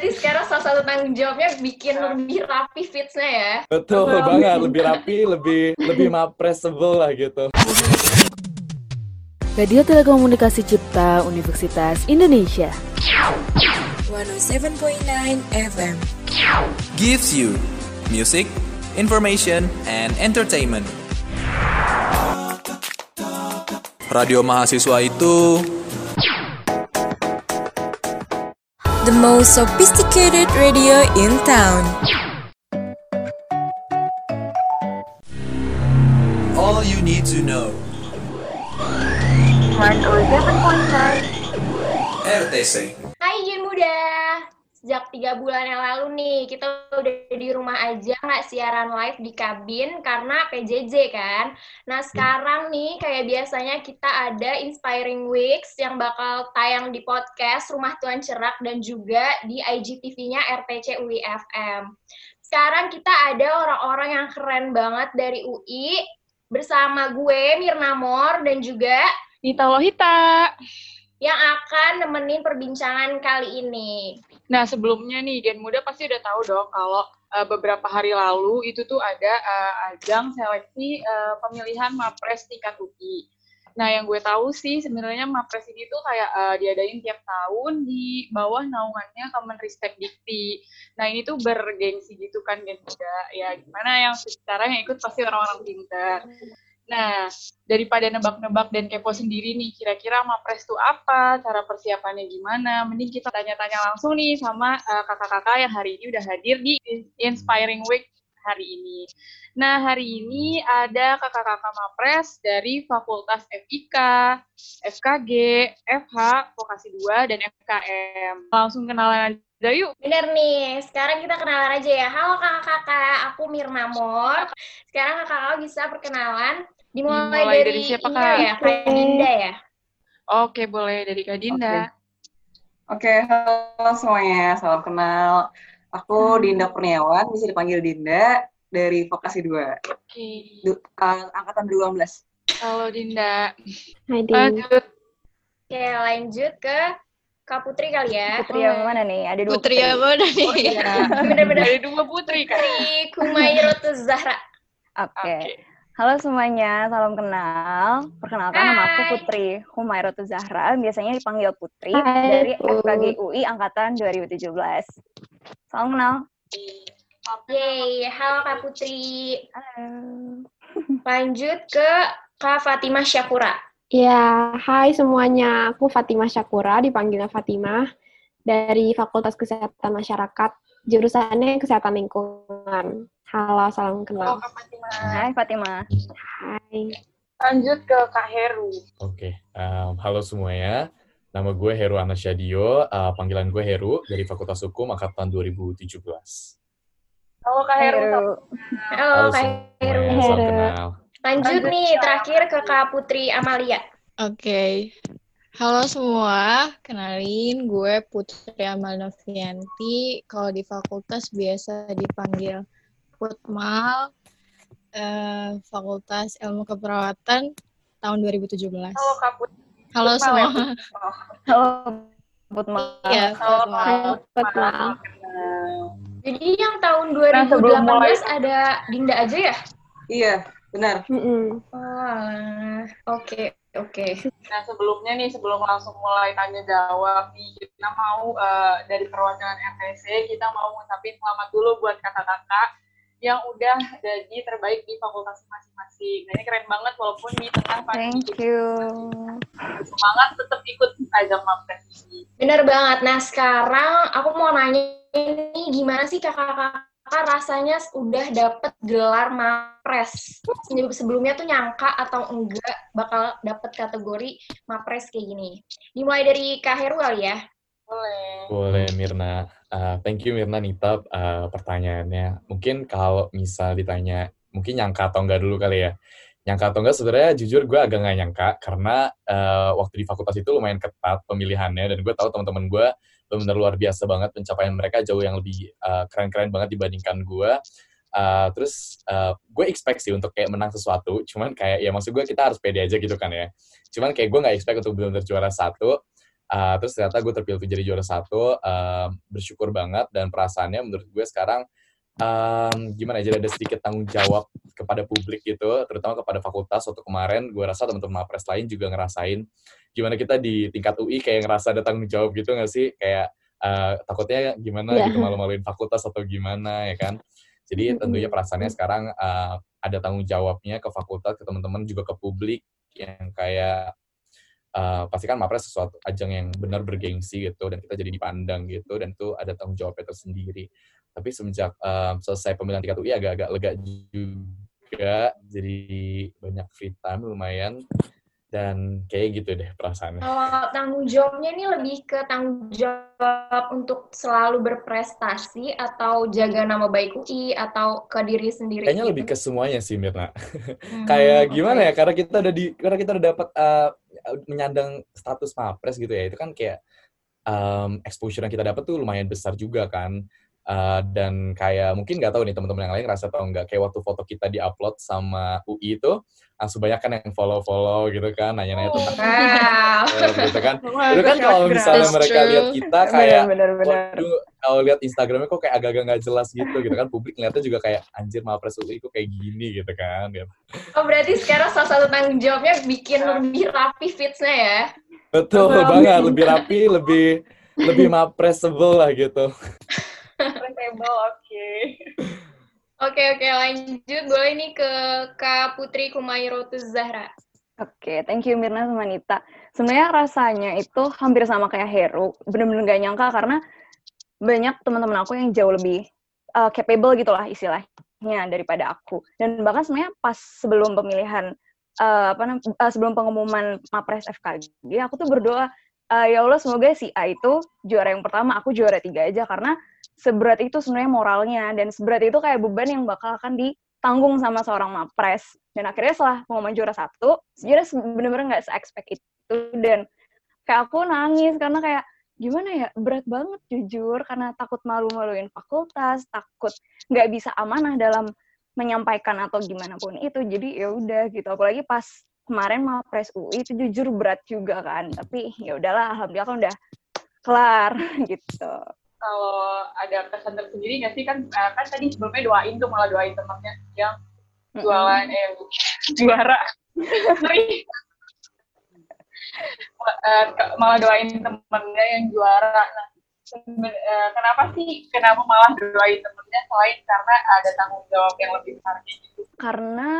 berarti sekarang salah satu tanggung jawabnya bikin lebih rapi fitsnya ya. Betul banget, lebih rapi, lebih lebih mapresable lah gitu. Radio Telekomunikasi Cipta Universitas Indonesia. 107.9 FM. gives you music, information, and entertainment. Radio mahasiswa itu The most sophisticated radio in town. all you need to know. RTC. Hai Gen Muda! Sejak tiga bulan yang lalu nih, kita udah di rumah aja nggak siaran live di kabin karena PJJ kan. Nah sekarang nih, kayak biasanya kita ada Inspiring Weeks yang bakal tayang di podcast Rumah Tuan Cerak dan juga di IGTV-nya RTC UI FM. Sekarang kita ada orang-orang yang keren banget dari UI bersama gue Mirna Mor dan juga Nita Lohita. yang akan nemenin perbincangan kali ini. Nah, sebelumnya nih, Gen Muda pasti udah tahu dong kalau uh, beberapa hari lalu itu tuh ada uh, ajang seleksi uh, pemilihan Mapres tingkat UI. Nah, yang gue tahu sih sebenarnya Mapres ini tuh kayak uh, diadain tiap tahun di bawah naungannya Kemenristek Dikti. Nah, ini tuh bergengsi gitu kan Gen Muda. Ya, gimana yang secara yang ikut pasti orang-orang pintar. Nah, daripada nebak-nebak dan kepo sendiri nih, kira-kira Mapres itu apa, cara persiapannya gimana, mending kita tanya-tanya langsung nih sama uh, kakak-kakak yang hari ini udah hadir di Inspiring Week hari ini. Nah, hari ini ada kakak-kakak Mapres dari Fakultas FIK, FKG, FH, Vokasi 2, dan FKM. Langsung kenalan aja yuk. Bener nih, sekarang kita kenalan aja ya. Halo kakak-kakak, aku Mirna Mor. Sekarang kakak-kakak bisa perkenalan. Dimulai, Dimulai dari, dari siapa, Kak? ya, Kak Dinda ya. Oke, boleh dari Kak Dinda. Oke, halo semuanya. Salam kenal. Aku Dinda Kurniawan, bisa dipanggil Dinda dari Vokasi 2, Oke. du- uh, angkatan 12. Halo Dinda. Hai Din. Lanjut. Oke, lanjut ke Kak Putri kali ya. Putri yang mana nih? Ada dua Putri yang mana nih? Oh iya, bener-bener. Dari dua putri, Kak. Putri Kumairatu Zahra. Oke. Oke. Halo semuanya, salam kenal. Perkenalkan nama aku Hai. Putri Humairatu Zahra, biasanya dipanggil Putri Hai, dari. FKG UI angkatan 2017. Salam kenal. Yeay, halo Kak Putri. Halo. Lanjut ke Kak Fatimah Syakura. Ya, hai semuanya. Aku Fatimah Syakura, dipanggilnya Fatimah dari Fakultas Kesehatan Masyarakat, jurusannya Kesehatan Lingkungan. Halo, salam Halo kenal. Kak Fatimah. Hai Fatimah. Hai. Lanjut ke Kak Heru. Oke, um, halo semuanya. Nama gue Heru Anasyadio, uh, panggilan gue Heru dari Fakultas Hukum Angkatan 2017. Halo Kak Heru. Heru. Halo Kak Heru. salam Heru. kenal. Lanjut nih, terakhir ke Kak Putri Amalia. Oke. Halo semua, kenalin gue Putri Amal Novianti. Kalau di fakultas biasa dipanggil Putmal, eh, Fakultas Ilmu Keperawatan tahun 2017. Halo Kak Putri. Halo Putmal semua. ya? Halo Putma. Iya, Halo Putmal. Putmal. Jadi yang tahun Nah, sebelum 2018 mulai- ada Dinda aja ya? Iya, benar. Mm-mm. Oh, alah. Oke, oke. Nah sebelumnya nih, sebelum langsung mulai tanya jawab nih, kita mau eh, dari perwakilan RTC, kita mau ngucapin selamat dulu buat kakak-kakak yang udah jadi terbaik di fakultas masing-masing. Nah ini keren banget walaupun di tengah pandemi Thank you. semangat tetap ikut ajang Mapres ini. Bener banget. Nah, sekarang aku mau nanya ini gimana sih kakak-kakak rasanya udah dapet gelar Mapres? Sebelumnya tuh nyangka atau enggak bakal dapet kategori Mapres kayak gini? Dimulai dari Kak Heru kali ya? Boleh. Boleh Mirna. Uh, thank you Mirna Nita uh, pertanyaannya. Mungkin kalau misal ditanya, mungkin nyangka atau enggak dulu kali ya. Nyangka atau enggak sebenarnya jujur gue agak nggak nyangka karena uh, waktu di fakultas itu lumayan ketat pemilihannya dan gue tahu teman-teman gue benar-benar luar biasa banget pencapaian mereka jauh yang lebih uh, keren-keren banget dibandingkan gue. Uh, terus uh, gue expect sih untuk kayak menang sesuatu, cuman kayak ya maksud gue kita harus pede aja gitu kan ya. Cuman kayak gue nggak expect untuk benar-benar juara satu. Uh, terus ternyata gue terpilih jadi juara satu, uh, bersyukur banget dan perasaannya menurut gue sekarang um, gimana ya, jadi ada sedikit tanggung jawab kepada publik gitu, terutama kepada fakultas. Waktu kemarin gue rasa teman-teman mapres lain juga ngerasain gimana kita di tingkat UI kayak ngerasa ada tanggung jawab gitu nggak sih? Kayak uh, takutnya gimana yeah. gitu malu-maluin fakultas atau gimana ya kan? Jadi tentunya perasaannya sekarang uh, ada tanggung jawabnya ke fakultas, ke teman-teman juga ke publik yang kayak uh, pasti kan mapres sesuatu ajang yang benar bergengsi gitu dan kita jadi dipandang gitu dan itu ada tanggung jawabnya tersendiri. Tapi semenjak uh, selesai pemilihan tingkat UI agak-agak lega juga, jadi banyak free time lumayan dan kayak gitu deh perasaannya. Kalau tanggung jawabnya ini lebih ke tanggung jawab untuk selalu berprestasi atau jaga nama baik UI atau ke diri sendiri? Kayaknya gitu? lebih ke semuanya sih Mirna. Hmm, kayak gimana okay. ya? Karena kita udah di karena kita udah dapat uh, menyandang status mapres gitu ya. Itu kan kayak um, exposure yang kita dapat tuh lumayan besar juga kan. Uh, dan kayak mungkin nggak tahu nih teman-teman yang lain ngerasa atau nggak kayak waktu foto kita diupload sama UI itu langsung banyak kan yang follow-follow gitu kan nanya-nanya tentang wow. gitu kan. Itu kan kalau misalnya mereka lihat kita kayak bener, bener, bener. kalau lihat Instagramnya kok kayak agak-agak nggak jelas gitu gitu kan. Publik ngeliatnya juga kayak anjir mapres UI kok kayak gini gitu kan gitu. oh berarti sekarang salah satu tanggung jawabnya bikin lebih rapi fitsnya ya? Betul banget lebih rapi lebih lebih mapresable lah gitu Presentable, oke. Okay. Oke, oke, lanjut. Boleh nih ke Kak Putri Kumairotus Zahra. Oke, okay, thank you Mirna sama Nita. Sebenarnya rasanya itu hampir sama kayak Heru. Bener-bener gak nyangka karena banyak teman-teman aku yang jauh lebih uh, capable gitu lah istilahnya daripada aku. Dan bahkan sebenarnya pas sebelum pemilihan uh, apa namanya uh, sebelum pengumuman Mapres FKG, aku tuh berdoa uh, ya Allah semoga si A itu juara yang pertama, aku juara tiga aja karena seberat itu sebenarnya moralnya dan seberat itu kayak beban yang bakal akan ditanggung sama seorang mapres. Dan akhirnya setelah pengumuman juara satu sejujurnya bener-bener nggak se-expect itu. Dan kayak aku nangis karena kayak gimana ya berat banget jujur. Karena takut malu-maluin fakultas takut nggak bisa amanah dalam menyampaikan atau gimana pun itu. Jadi ya udah gitu. Apalagi pas kemarin mapres UI itu jujur berat juga kan. Tapi ya udahlah alhamdulillah kan udah kelar gitu kalau ada kesan tersendiri nggak sih? Kan uh, kan tadi sebelumnya doain tuh malah doain temannya yang jualan eh juara. Sorry. Uh, malah doain temennya yang juara. Nah uh, kenapa sih kenapa malah doain temennya selain karena ada tanggung jawab yang lebih besar gitu? Karena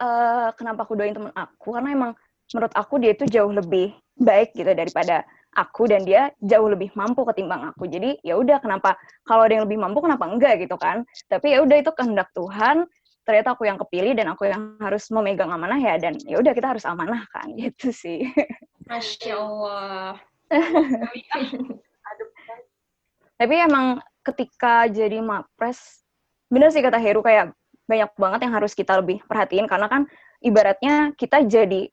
uh, kenapa aku doain temen aku? Karena emang menurut aku dia itu jauh lebih baik gitu daripada aku dan dia jauh lebih mampu ketimbang aku. Jadi ya udah kenapa kalau ada yang lebih mampu kenapa enggak gitu kan? Tapi ya udah itu kehendak Tuhan. Ternyata aku yang kepilih dan aku yang harus memegang amanah ya dan ya udah kita harus amanah kan gitu sih. Masya Allah. Tapi emang ketika jadi mapres, bener sih kata Heru kayak banyak banget yang harus kita lebih perhatiin karena kan ibaratnya kita jadi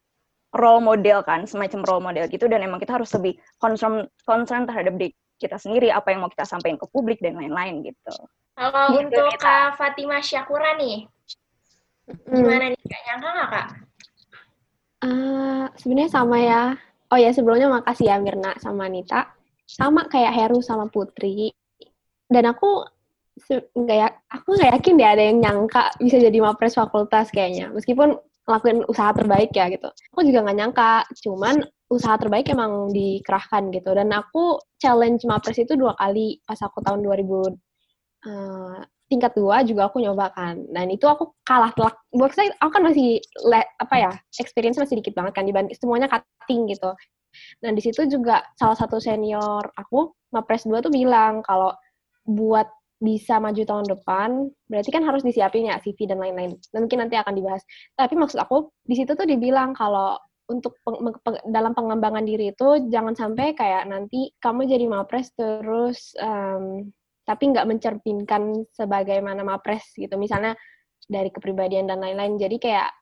role model kan, semacam role model gitu dan emang kita harus lebih concern concern terhadap diri kita sendiri, apa yang mau kita sampaikan ke publik dan lain-lain gitu. Kalau gitu, untuk kita. Kak Fatima Syakura nih, gimana nih Kak? Nyangka nggak Kak? Uh, Sebenarnya sama ya. Oh ya sebelumnya makasih ya Mirna sama Nita. Sama kayak Heru sama Putri. Dan aku nggak ya, aku nggak yakin deh ada yang nyangka bisa jadi mapres fakultas kayaknya. Meskipun ngelakuin usaha terbaik ya gitu. Aku juga nggak nyangka, cuman usaha terbaik emang dikerahkan gitu. Dan aku challenge Mapres itu dua kali pas aku tahun 2000 uh, eh, tingkat dua juga aku nyoba kan. Dan itu aku kalah telak. Buat saya aku kan masih le, apa ya experience masih dikit banget kan dibanding semuanya cutting gitu. Dan di situ juga salah satu senior aku Mapres 2 tuh bilang kalau buat bisa maju tahun depan, berarti kan harus disiapin ya CV dan lain-lain. Dan mungkin nanti akan dibahas. Tapi maksud aku di situ tuh dibilang kalau untuk peng, peng, dalam pengembangan diri itu jangan sampai kayak nanti kamu jadi mapres terus um, tapi nggak mencerminkan sebagaimana mapres gitu. Misalnya dari kepribadian dan lain-lain. Jadi kayak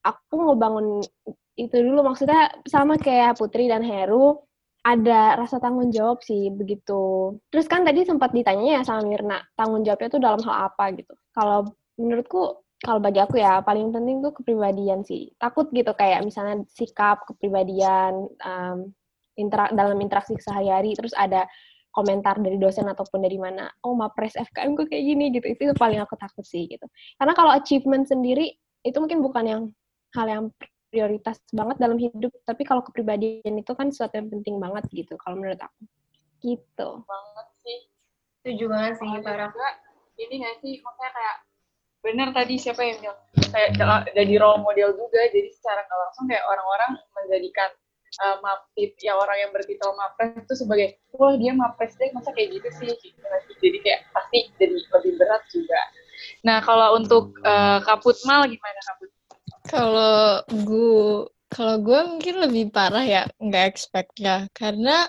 aku ngebangun itu dulu maksudnya sama kayak Putri dan Heru ada rasa tanggung jawab sih begitu. Terus kan tadi sempat ditanya ya sama Mirna, tanggung jawabnya itu dalam hal apa gitu. Kalau menurutku kalau bagi aku ya paling penting tuh kepribadian sih. Takut gitu kayak misalnya sikap, kepribadian, um, intera dalam interaksi sehari-hari terus ada komentar dari dosen ataupun dari mana oh mapres FKM gue kayak gini gitu itu paling aku takut sih gitu karena kalau achievement sendiri itu mungkin bukan yang hal yang prioritas banget dalam hidup. Tapi kalau kepribadian itu kan sesuatu yang penting banget gitu kalau menurut aku. Gitu. Banget sih. Setuju banget sih parah ini nggak sih? Maksudnya kayak bener tadi siapa yang bilang kayak jadi role model juga. Jadi secara nggak langsung kayak orang-orang menjadikan uh, mapit ya orang yang bertitel mapres itu sebagai wah dia mapres deh masa kayak gitu sih? Gitu. jadi kayak pasti jadi lebih berat juga. Nah kalau untuk uh, kaput mal gimana kaput kalau gue kalau gue mungkin lebih parah ya nggak expect ya. Karena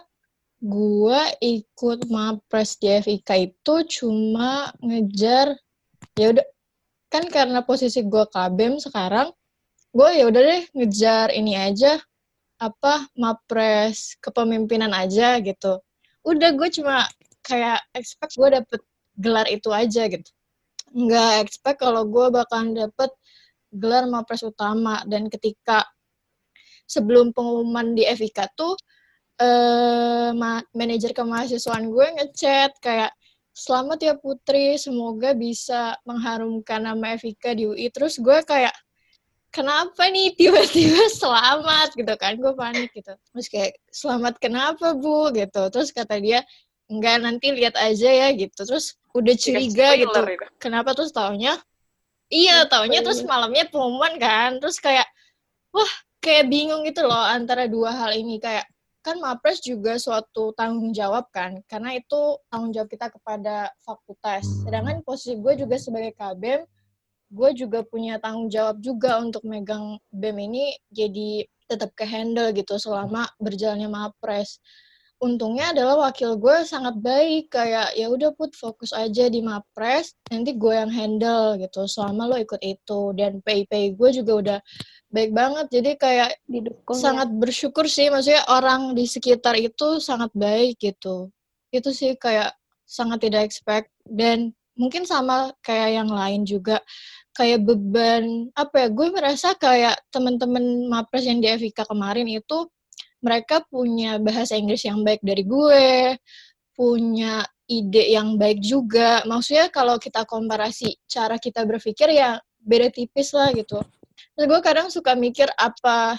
gue ikut mapres di FIK itu cuma ngejar ya udah kan karena posisi gue KBM sekarang gue ya udah deh ngejar ini aja apa mapres kepemimpinan aja gitu. Udah gue cuma kayak expect gue dapet gelar itu aja gitu. Nggak expect kalau gue bakal dapet gelar mapres utama dan ketika sebelum pengumuman di FIK tuh eh, manajer kemahasiswaan gue ngechat kayak selamat ya Putri, semoga bisa mengharumkan nama Evika di UI. Terus gue kayak, kenapa nih tiba-tiba selamat gitu kan, gue panik gitu. Terus kayak, selamat kenapa Bu gitu. Terus kata dia, enggak nanti lihat aja ya gitu. Terus udah curiga gitu. Itu. Kenapa terus taunya? Iya, taunya terus malamnya pengumuman kan. Terus kayak, wah kayak bingung gitu loh antara dua hal ini. Kayak, kan Mapres juga suatu tanggung jawab kan, karena itu tanggung jawab kita kepada fakultas. Sedangkan posisi gue juga sebagai KBM, gue juga punya tanggung jawab juga untuk megang BEM ini jadi tetap ke handle gitu selama berjalannya Mapres. Untungnya adalah wakil gue sangat baik, kayak ya udah put fokus aja di Mapres, nanti gue yang handle gitu selama lo ikut itu. Dan PIP gue juga udah baik banget jadi kayak didukung sangat ya. bersyukur sih maksudnya orang di sekitar itu sangat baik gitu itu sih kayak sangat tidak expect dan mungkin sama kayak yang lain juga kayak beban apa ya gue merasa kayak teman-teman mapres yang di FIK kemarin itu mereka punya bahasa Inggris yang baik dari gue punya ide yang baik juga maksudnya kalau kita komparasi cara kita berpikir ya beda tipis lah gitu Terus gue kadang suka mikir apa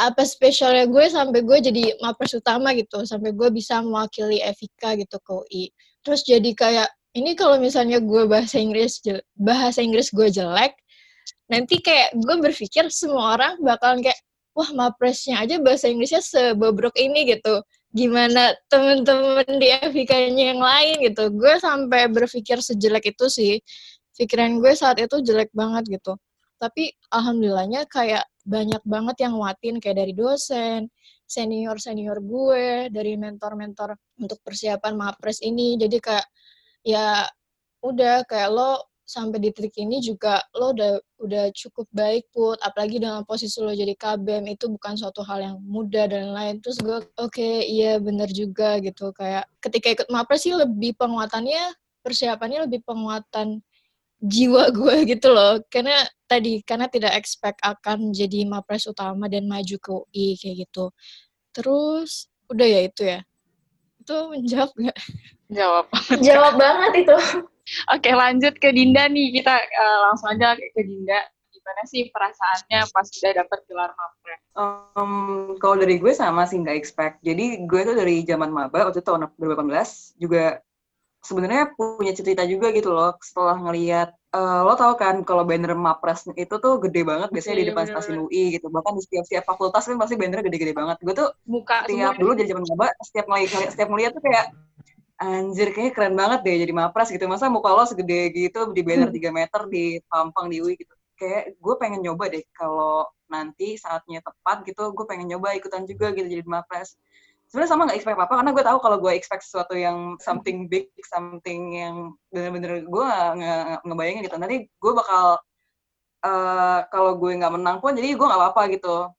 apa spesialnya gue sampai gue jadi mapres utama gitu, sampai gue bisa mewakili Evika gitu ke UI. Terus jadi kayak ini kalau misalnya gue bahasa Inggris bahasa Inggris gue jelek, nanti kayak gue berpikir semua orang bakalan kayak wah mapresnya aja bahasa Inggrisnya sebobrok ini gitu. Gimana temen-temen di FIK-nya yang lain gitu. Gue sampai berpikir sejelek itu sih. Pikiran gue saat itu jelek banget gitu tapi alhamdulillahnya kayak banyak banget yang nguatin kayak dari dosen, senior-senior gue, dari mentor-mentor untuk persiapan Mapres ini. Jadi kayak ya udah kayak lo sampai di titik ini juga lo udah udah cukup baik put. Apalagi dalam posisi lo jadi KBM itu bukan suatu hal yang mudah dan lain terus gue oke okay, iya bener juga gitu. Kayak ketika ikut mapres sih lebih penguatannya persiapannya lebih penguatan jiwa gue gitu loh. Karena tadi karena tidak expect akan jadi mapres utama dan maju ke UI kayak gitu. Terus udah ya itu ya? Itu menjawab nggak? Jawab. Jawab banget itu oke lanjut ke Dinda nih. Kita uh, langsung aja ke Dinda. Gimana sih perasaannya pas udah dapet gelar mapres? Um, kalau dari gue sama sih nggak expect. Jadi gue tuh dari zaman maba waktu itu tahun 2018 juga sebenarnya punya cerita juga gitu loh setelah ngelihat uh, lo tau kan kalau banner Mapres itu tuh gede banget biasanya yeah, di iya, depan stasiun UI gitu. Bahkan di setiap setiap fakultas kan pasti banner gede-gede banget. Gue tuh Muka setiap dulu jadi zaman maba setiap ngeliat setiap ngeliat tuh kayak anjir kayaknya keren banget deh jadi Mapres gitu. Masa muka lo segede gitu di banner 3 meter di Pampang di UI gitu. Kayak gue pengen nyoba deh. Kalau nanti saatnya tepat gitu gue pengen nyoba ikutan juga gitu jadi Mapres sebenarnya sama nggak expect apa-apa? Karena gue tahu kalau gue expect sesuatu yang something big something yang bener-bener gue nggak ngebayangin gitu. Nanti gue bakal uh, kalau gue nggak menang pun jadi gue nggak apa-apa gitu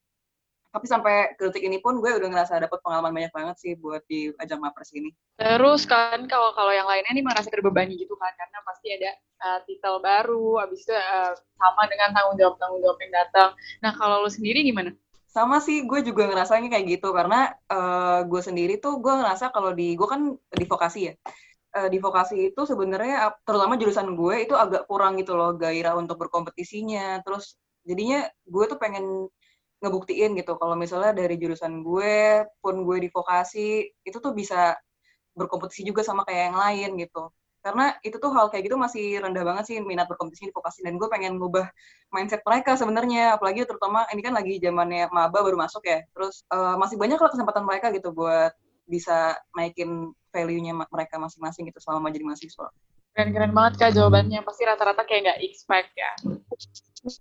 tapi sampai ke detik ini pun gue udah ngerasa dapet pengalaman banyak banget sih buat di ajang mapres ini. Terus kan kalau kalau yang lainnya nih merasa terbebani gitu kan karena pasti ada uh, titel baru, abis itu uh, sama dengan tanggung jawab tanggung jawab yang datang. Nah kalau lo sendiri gimana? Sama sih, gue juga ngerasanya kayak gitu karena eh, gue sendiri tuh gue ngerasa kalau di gue kan di vokasi ya. Eh, di vokasi itu sebenarnya terutama jurusan gue itu agak kurang gitu loh gairah untuk berkompetisinya. Terus jadinya gue tuh pengen ngebuktiin gitu kalau misalnya dari jurusan gue pun gue di vokasi itu tuh bisa berkompetisi juga sama kayak yang lain gitu. Karena itu tuh hal kayak gitu masih rendah banget sih minat berkompetisi di vokasi dan gue pengen ngubah mindset mereka sebenarnya apalagi terutama ini kan lagi zamannya maba baru masuk ya terus eh, masih banyak lah kesempatan mereka gitu buat bisa naikin value-nya mereka masing-masing gitu selama jadi mahasiswa. Keren-keren banget kak jawabannya. Pasti rata-rata kayak nggak expect ya.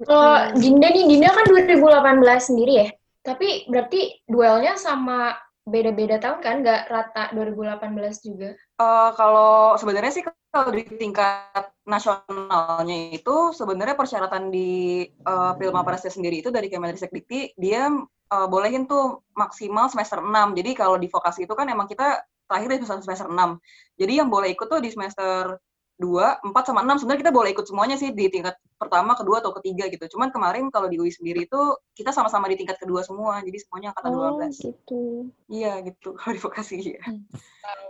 Kalau Dinda nih, Dinda kan 2018 sendiri ya. Tapi berarti duelnya sama beda-beda tahun kan? Nggak rata 2018 juga. Eh, kalau sebenarnya sih kalau di tingkat nasionalnya itu sebenarnya persyaratan di uh, Pilma Presnya sendiri itu dari Kemenristek Dikti dia eh, bolehin tuh maksimal semester 6. Jadi kalau di vokasi itu kan emang kita terakhir di semester, semester 6. Jadi yang boleh ikut tuh di semester 2, 4 sama 6 sebenarnya kita boleh ikut semuanya sih di tingkat pertama, kedua atau ketiga gitu. Cuman kemarin kalau di UI sendiri itu kita sama-sama di tingkat kedua semua. Jadi semuanya angkatan Oh, 12. gitu. Iya gitu kalau di vokasi ya.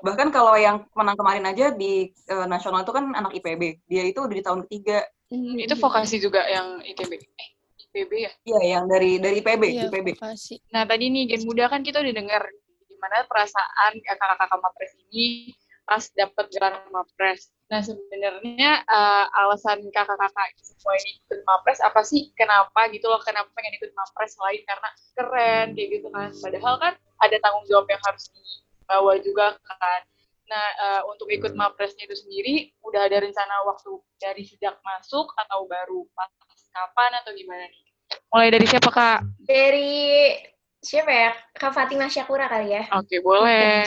Bahkan kalau yang menang kemarin aja di eh, nasional itu kan anak IPB. Dia itu udah di tahun ketiga. Hmm, itu vokasi juga yang ITB. Eh, IPB ya? Iya, yang dari dari IPB, Iya, IPB. vokasi. Nah, tadi nih Gen Muda kan kita udah dengar gimana perasaan kakak-kakak Mapres ini pas dapet gelar Mapres. Nah, sebenarnya eh, alasan kakak-kakak semua ini ikut Mapres apa sih? Kenapa gitu loh? Kenapa pengen ikut Mapres selain karena keren kayak gitu kan? Padahal kan ada tanggung jawab yang harus dibawa juga kan. Nah, eh, untuk ikut Mapresnya itu sendiri udah ada rencana waktu dari sejak masuk atau baru pas kapan atau gimana nih? Mulai dari siapa kak? Dari siapa ya? Kak Fatimah Syakura kali ya? Oke, boleh.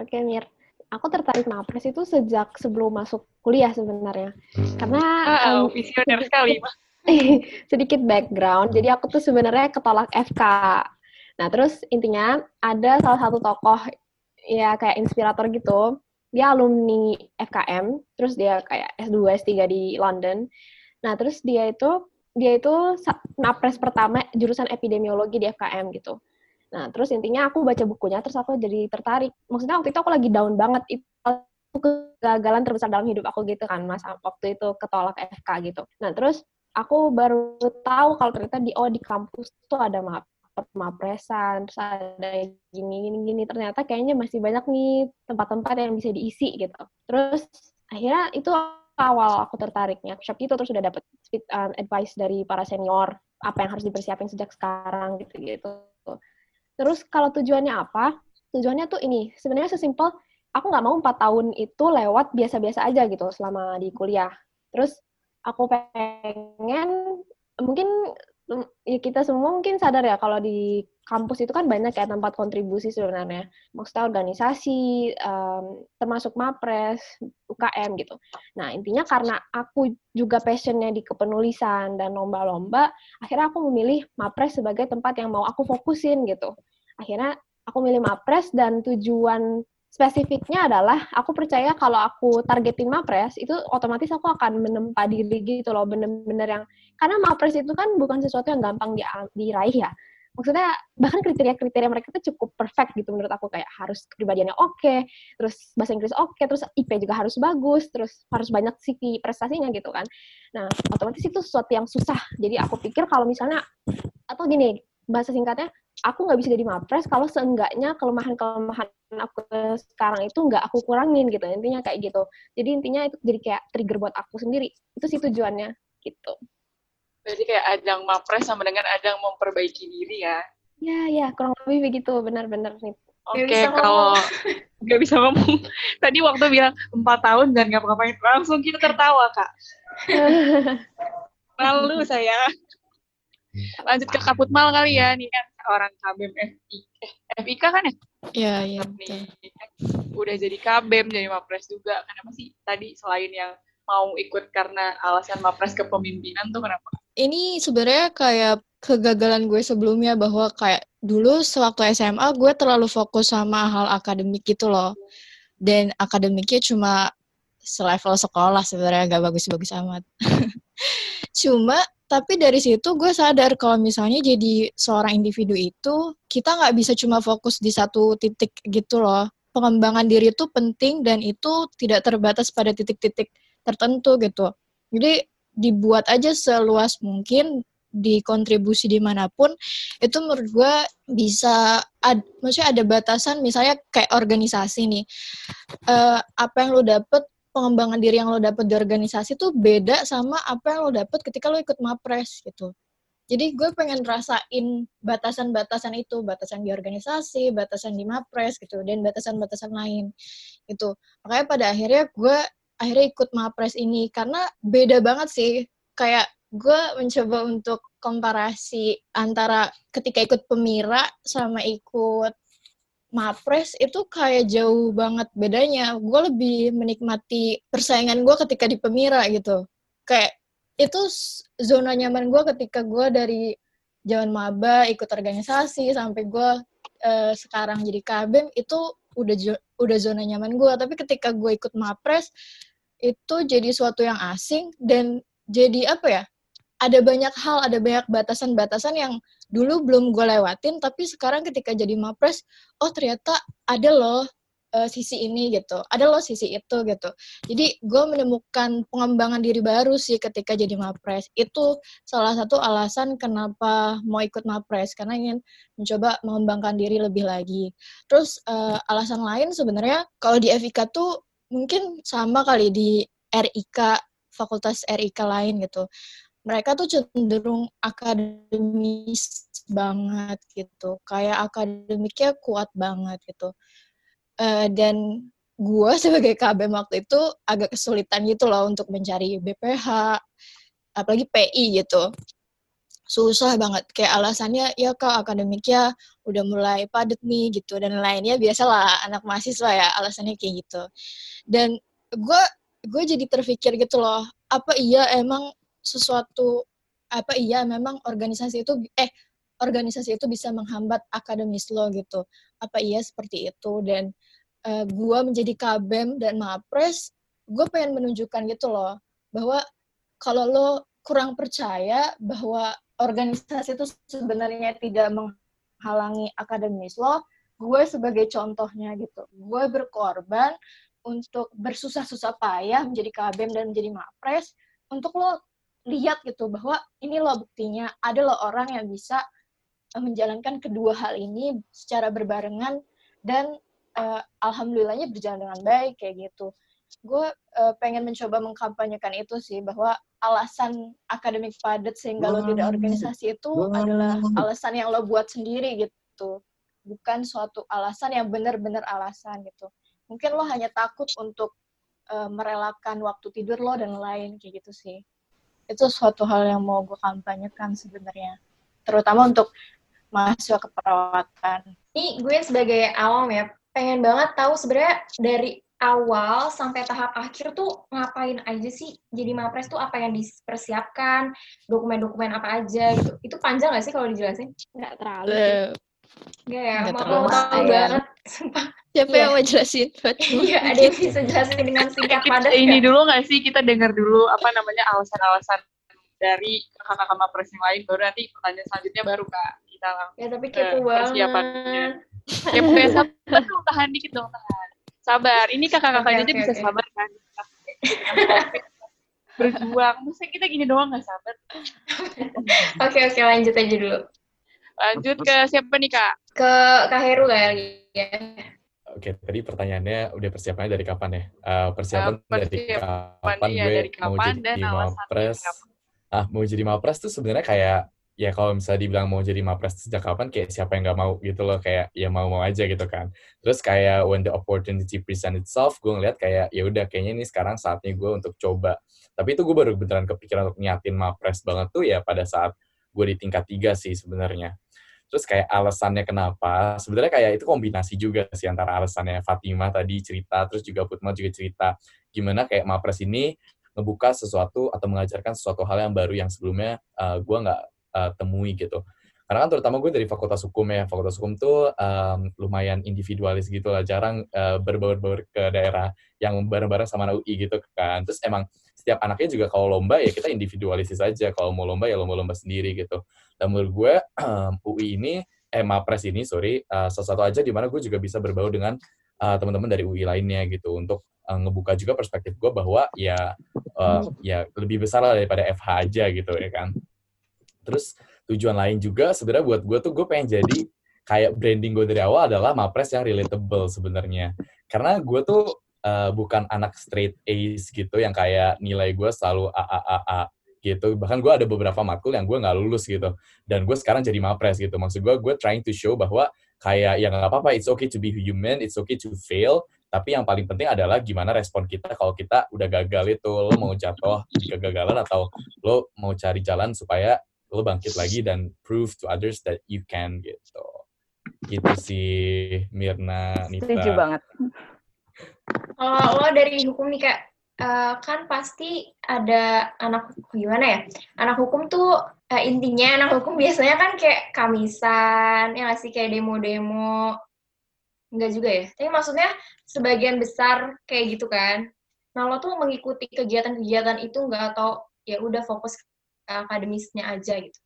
Oke, Mir. Aku tertarik Mapres itu sejak sebelum masuk kuliah sebenarnya. Karena Wow, em, visioner sekali. Sedikit background. Jadi aku tuh sebenarnya ketolak FK. Nah, terus intinya ada salah satu tokoh ya kayak inspirator gitu. Dia alumni FKM, terus dia kayak S2, S3 di London. Nah, terus dia itu dia itu sa- napres pertama jurusan epidemiologi di FKM gitu. Nah, terus intinya aku baca bukunya, terus aku jadi tertarik. Maksudnya waktu itu aku lagi down banget. Itu kegagalan terbesar dalam hidup aku gitu kan, masa waktu itu ketolak FK gitu. Nah, terus aku baru tahu kalau ternyata di oh di kampus tuh ada map mapresan, terus ada gini gini gini. Ternyata kayaknya masih banyak nih tempat-tempat yang bisa diisi gitu. Terus akhirnya itu awal aku tertariknya workshop itu terus udah dapet speed, um, advice dari para senior apa yang harus dipersiapin sejak sekarang gitu gitu. Terus kalau tujuannya apa? Tujuannya tuh ini sebenarnya sesimpel aku nggak mau empat tahun itu lewat biasa-biasa aja gitu selama di kuliah. Terus aku pengen mungkin mm, ya kita semua mungkin sadar ya kalau di kampus itu kan banyak ya tempat kontribusi sebenarnya. Maksudnya organisasi, em, termasuk MAPRES, UKM gitu. Nah, intinya karena aku juga passionnya di kepenulisan dan lomba-lomba, akhirnya aku memilih MAPRES sebagai tempat yang mau aku fokusin gitu. Akhirnya aku milih MAPRES dan tujuan spesifiknya adalah aku percaya kalau aku targetin MAPRES itu otomatis aku akan menempa diri gitu loh bener-bener yang karena MAPRES itu kan bukan sesuatu yang gampang di, diraih ya. Maksudnya bahkan kriteria-kriteria mereka tuh cukup perfect gitu menurut aku kayak harus kepribadiannya oke terus bahasa Inggris oke terus IP juga harus bagus terus harus banyak CV prestasinya gitu kan. Nah otomatis itu sesuatu yang susah. Jadi aku pikir kalau misalnya atau gini bahasa singkatnya aku nggak bisa jadi mapres kalau seenggaknya kelemahan-kelemahan aku sekarang itu nggak aku kurangin gitu intinya kayak gitu. Jadi intinya itu jadi kayak trigger buat aku sendiri. Itu sih tujuannya gitu. Berarti kayak ajang mapres sama dengan ajang memperbaiki diri ya. ya ya kurang lebih begitu. Benar-benar nih Oke, bisa kalau nggak bisa ngomong, tadi waktu bilang empat tahun dan nggak ngapain, langsung kita tertawa kak. Malu saya. Lanjut ke Kaput Mal kali ya, nih kan orang KBM FI, eh, FIK kan ya? Iya, iya. udah jadi KBM jadi mapres juga kenapa sih tadi selain yang mau ikut karena alasan mapres kepemimpinan tuh kenapa Ini sebenarnya kayak kegagalan gue sebelumnya bahwa kayak dulu sewaktu SMA gue terlalu fokus sama hal akademik gitu loh. Dan akademiknya cuma selevel sekolah sebenarnya gak bagus-bagus amat. cuma tapi dari situ gue sadar kalau misalnya jadi seorang individu itu kita nggak bisa cuma fokus di satu titik gitu loh. Pengembangan diri itu penting dan itu tidak terbatas pada titik-titik tertentu gitu. Jadi dibuat aja seluas mungkin dikontribusi di mana pun itu menurut gue bisa ad, maksudnya ada batasan misalnya kayak organisasi nih. Uh, apa yang lo dapet pengembangan diri yang lo dapet di organisasi tuh beda sama apa yang lo dapet ketika lo ikut mapres gitu. Jadi gue pengen rasain batasan-batasan itu batasan di organisasi batasan di mapres gitu dan batasan-batasan lain gitu. Makanya pada akhirnya gue akhirnya ikut mapres ini karena beda banget sih. Kayak gue mencoba untuk komparasi antara ketika ikut pemira sama ikut mapres itu kayak jauh banget bedanya. Gue lebih menikmati persaingan gue ketika di pemira gitu. Kayak itu zona nyaman gue ketika gue dari zaman maba ikut organisasi sampai gue uh, sekarang jadi kabem itu udah udah zona nyaman gue. Tapi ketika gue ikut mapres itu jadi suatu yang asing dan jadi apa ya? Ada banyak hal, ada banyak batasan-batasan yang dulu belum gue lewatin, tapi sekarang ketika jadi mapres, oh ternyata ada loh uh, sisi ini gitu, ada loh sisi itu gitu. Jadi gue menemukan pengembangan diri baru sih ketika jadi mapres. Itu salah satu alasan kenapa mau ikut mapres karena ingin mencoba mengembangkan diri lebih lagi. Terus uh, alasan lain sebenarnya kalau di FIK tuh mungkin sama kali di RIK fakultas RIK lain gitu mereka tuh cenderung akademis banget gitu. Kayak akademiknya kuat banget gitu. Uh, dan gue sebagai KB waktu itu agak kesulitan gitu loh untuk mencari BPH apalagi PI gitu. Susah banget. Kayak alasannya ya kak akademiknya udah mulai padat nih gitu. Dan lainnya biasalah anak mahasiswa ya alasannya kayak gitu. Dan gue gue jadi terpikir gitu loh apa iya emang sesuatu apa iya memang organisasi itu eh organisasi itu bisa menghambat akademis lo gitu. Apa iya seperti itu? Dan uh, eh, gue menjadi kabem dan mapres gue pengen menunjukkan gitu loh bahwa kalau lo kurang percaya bahwa organisasi itu sebenarnya tidak menghalangi akademis lo gue sebagai contohnya gitu. Gue berkorban untuk bersusah-susah payah menjadi kabem dan menjadi mapres untuk lo lihat gitu bahwa ini loh buktinya ada loh orang yang bisa uh, menjalankan kedua hal ini secara berbarengan dan uh, alhamdulillahnya berjalan dengan baik kayak gitu. Gue uh, pengen mencoba mengkampanyekan itu sih bahwa alasan akademik padat sehingga lo tidak organisasi itu adalah alasan yang lo buat sendiri gitu bukan suatu alasan yang benar-benar alasan gitu. Mungkin lo hanya takut untuk uh, merelakan waktu tidur lo dan lain kayak gitu sih itu suatu hal yang mau gue kampanyekan sebenarnya terutama untuk mahasiswa keperawatan. Ini gue sebagai awam ya, pengen banget tahu sebenarnya dari awal sampai tahap akhir tuh ngapain aja sih jadi mapres tuh apa yang dipersiapkan, dokumen-dokumen apa aja gitu. Itu panjang gak sih kalau dijelasin? Nggak terlalu. Enggak ya, Nggak mau tahu banget. Sumpah. Siapa yeah. yang mau jelasin? Iya, ada yang bisa jelasin dengan singkat padat. Ini dulu nggak sih kita dengar dulu apa namanya alasan-alasan dari kakak-kakak mapres yang lain baru nanti pertanyaan selanjutnya baru kak kita langsung ya tapi kepo uh, banget persiapannya ya pokoknya sabar dong tahan dikit dong tahan sabar ini kakak-kakaknya okay, okay, bisa okay. sabar kan berjuang masa kita gini doang nggak sabar oke oke okay, lanjut aja dulu lanjut ke siapa nih kak? Ke kak Heru kali ya. Oke, tadi pertanyaannya udah persiapannya dari kapan ya? Uh, persiapan, uh, persiapan dari kapan iya, gue dari kapan mau jadi mapres? Ah, mau jadi mapres tuh sebenarnya kayak ya kalau misalnya dibilang mau jadi mapres sejak kapan kayak siapa yang nggak mau gitu loh kayak ya mau mau aja gitu kan. Terus kayak when the opportunity present itself gue ngeliat kayak ya udah kayaknya ini sekarang saatnya gue untuk coba. Tapi itu gue baru beneran kepikiran untuk nyatin mapres banget tuh ya pada saat gue di tingkat tiga sih sebenarnya terus kayak alasannya kenapa sebenarnya kayak itu kombinasi juga sih antara alasannya Fatima tadi cerita terus juga Putma juga cerita gimana kayak mapres ini ngebuka sesuatu atau mengajarkan sesuatu hal yang baru yang sebelumnya uh, gue nggak uh, temui gitu. Karena kan terutama gue dari fakultas hukum ya, fakultas hukum tuh um, lumayan individualis gitu lah, jarang uh, berbaur-baur ke daerah yang bareng-bareng sama UI gitu kan. Terus emang setiap anaknya juga kalau lomba ya kita individualisis aja. Kalau mau lomba ya lomba-lomba sendiri gitu. Dan menurut gue um, UI ini eh Mapres ini sorry uh, salah satu aja di mana gue juga bisa berbau dengan uh, teman-teman dari UI lainnya gitu untuk uh, ngebuka juga perspektif gue bahwa ya uh, ya lebih besar lah daripada FH aja gitu ya kan. Terus tujuan lain juga sebenarnya buat gue tuh gue pengen jadi kayak branding gue dari awal adalah Mapres yang relatable sebenarnya. Karena gue tuh uh, bukan anak straight A's gitu yang kayak nilai gue selalu A A A A gitu. Bahkan gue ada beberapa matkul yang gue nggak lulus gitu. Dan gue sekarang jadi mapres gitu. Maksud gue gue trying to show bahwa kayak yang nggak apa-apa it's okay to be human it's okay to fail. Tapi yang paling penting adalah gimana respon kita kalau kita udah gagal itu. Lo mau jatuh kegagalan atau lo mau cari jalan supaya lo bangkit lagi dan prove to others that you can gitu. Gitu sih Mirna Nita. Setuju banget. Kalau lo dari hukum nih kak, eh, kan pasti ada anak gimana ya? Anak hukum tuh eh, intinya anak hukum biasanya kan kayak kamisan, ya sih kayak demo-demo. Enggak juga ya? Tapi maksudnya sebagian besar kayak gitu kan. Nah lo tuh mengikuti kegiatan-kegiatan itu nggak atau ya udah fokus ke akademisnya aja gitu?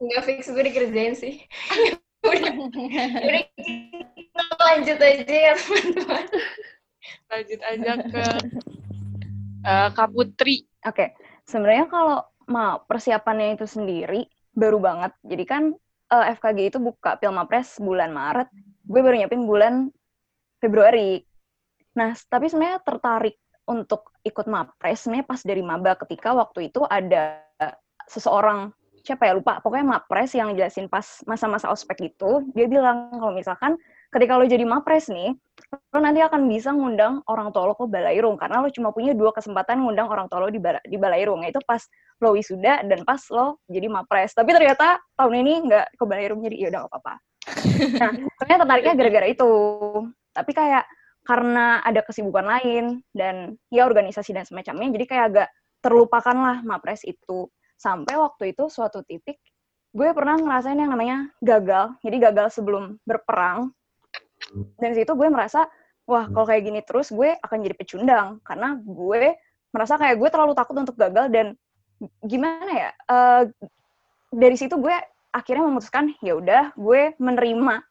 Nggak fix gue dikerjain sih. udah, udah lanjut aja ya teman-teman. Lanjut aja ke eh, Kak Putri. Oke, sebenarnya kalau mau persiapannya itu sendiri baru banget. Jadi kan eh, FKG itu buka Pilmapres bulan Maret, gue baru nyiapin bulan Februari. Nah, tapi sebenarnya tertarik untuk ikut Mapres sebenarnya pas dari maba ketika waktu itu ada seseorang siapa ya lupa pokoknya Mapres yang jelasin pas masa-masa ospek itu dia bilang kalau misalkan ketika lo jadi Mapres nih lo nanti akan bisa ngundang orang tua lo ke Balairung karena lo cuma punya dua kesempatan ngundang orang tua lo di, Bala- di Balairung yaitu pas lo wisuda dan pas lo jadi Mapres. Tapi ternyata tahun ini nggak ke Balairung jadi ya udah nggak apa-apa. Nah sebenarnya tertariknya gara-gara itu. Tapi kayak karena ada kesibukan lain dan ya organisasi dan semacamnya jadi kayak agak terlupakan lah Mapres itu. Sampai waktu itu suatu titik gue pernah ngerasain yang namanya gagal. Jadi gagal sebelum berperang dan situ gue merasa wah kalau kayak gini terus gue akan jadi pecundang. Karena gue merasa kayak gue terlalu takut untuk gagal dan gimana ya eh, dari situ gue akhirnya memutuskan ya udah gue menerima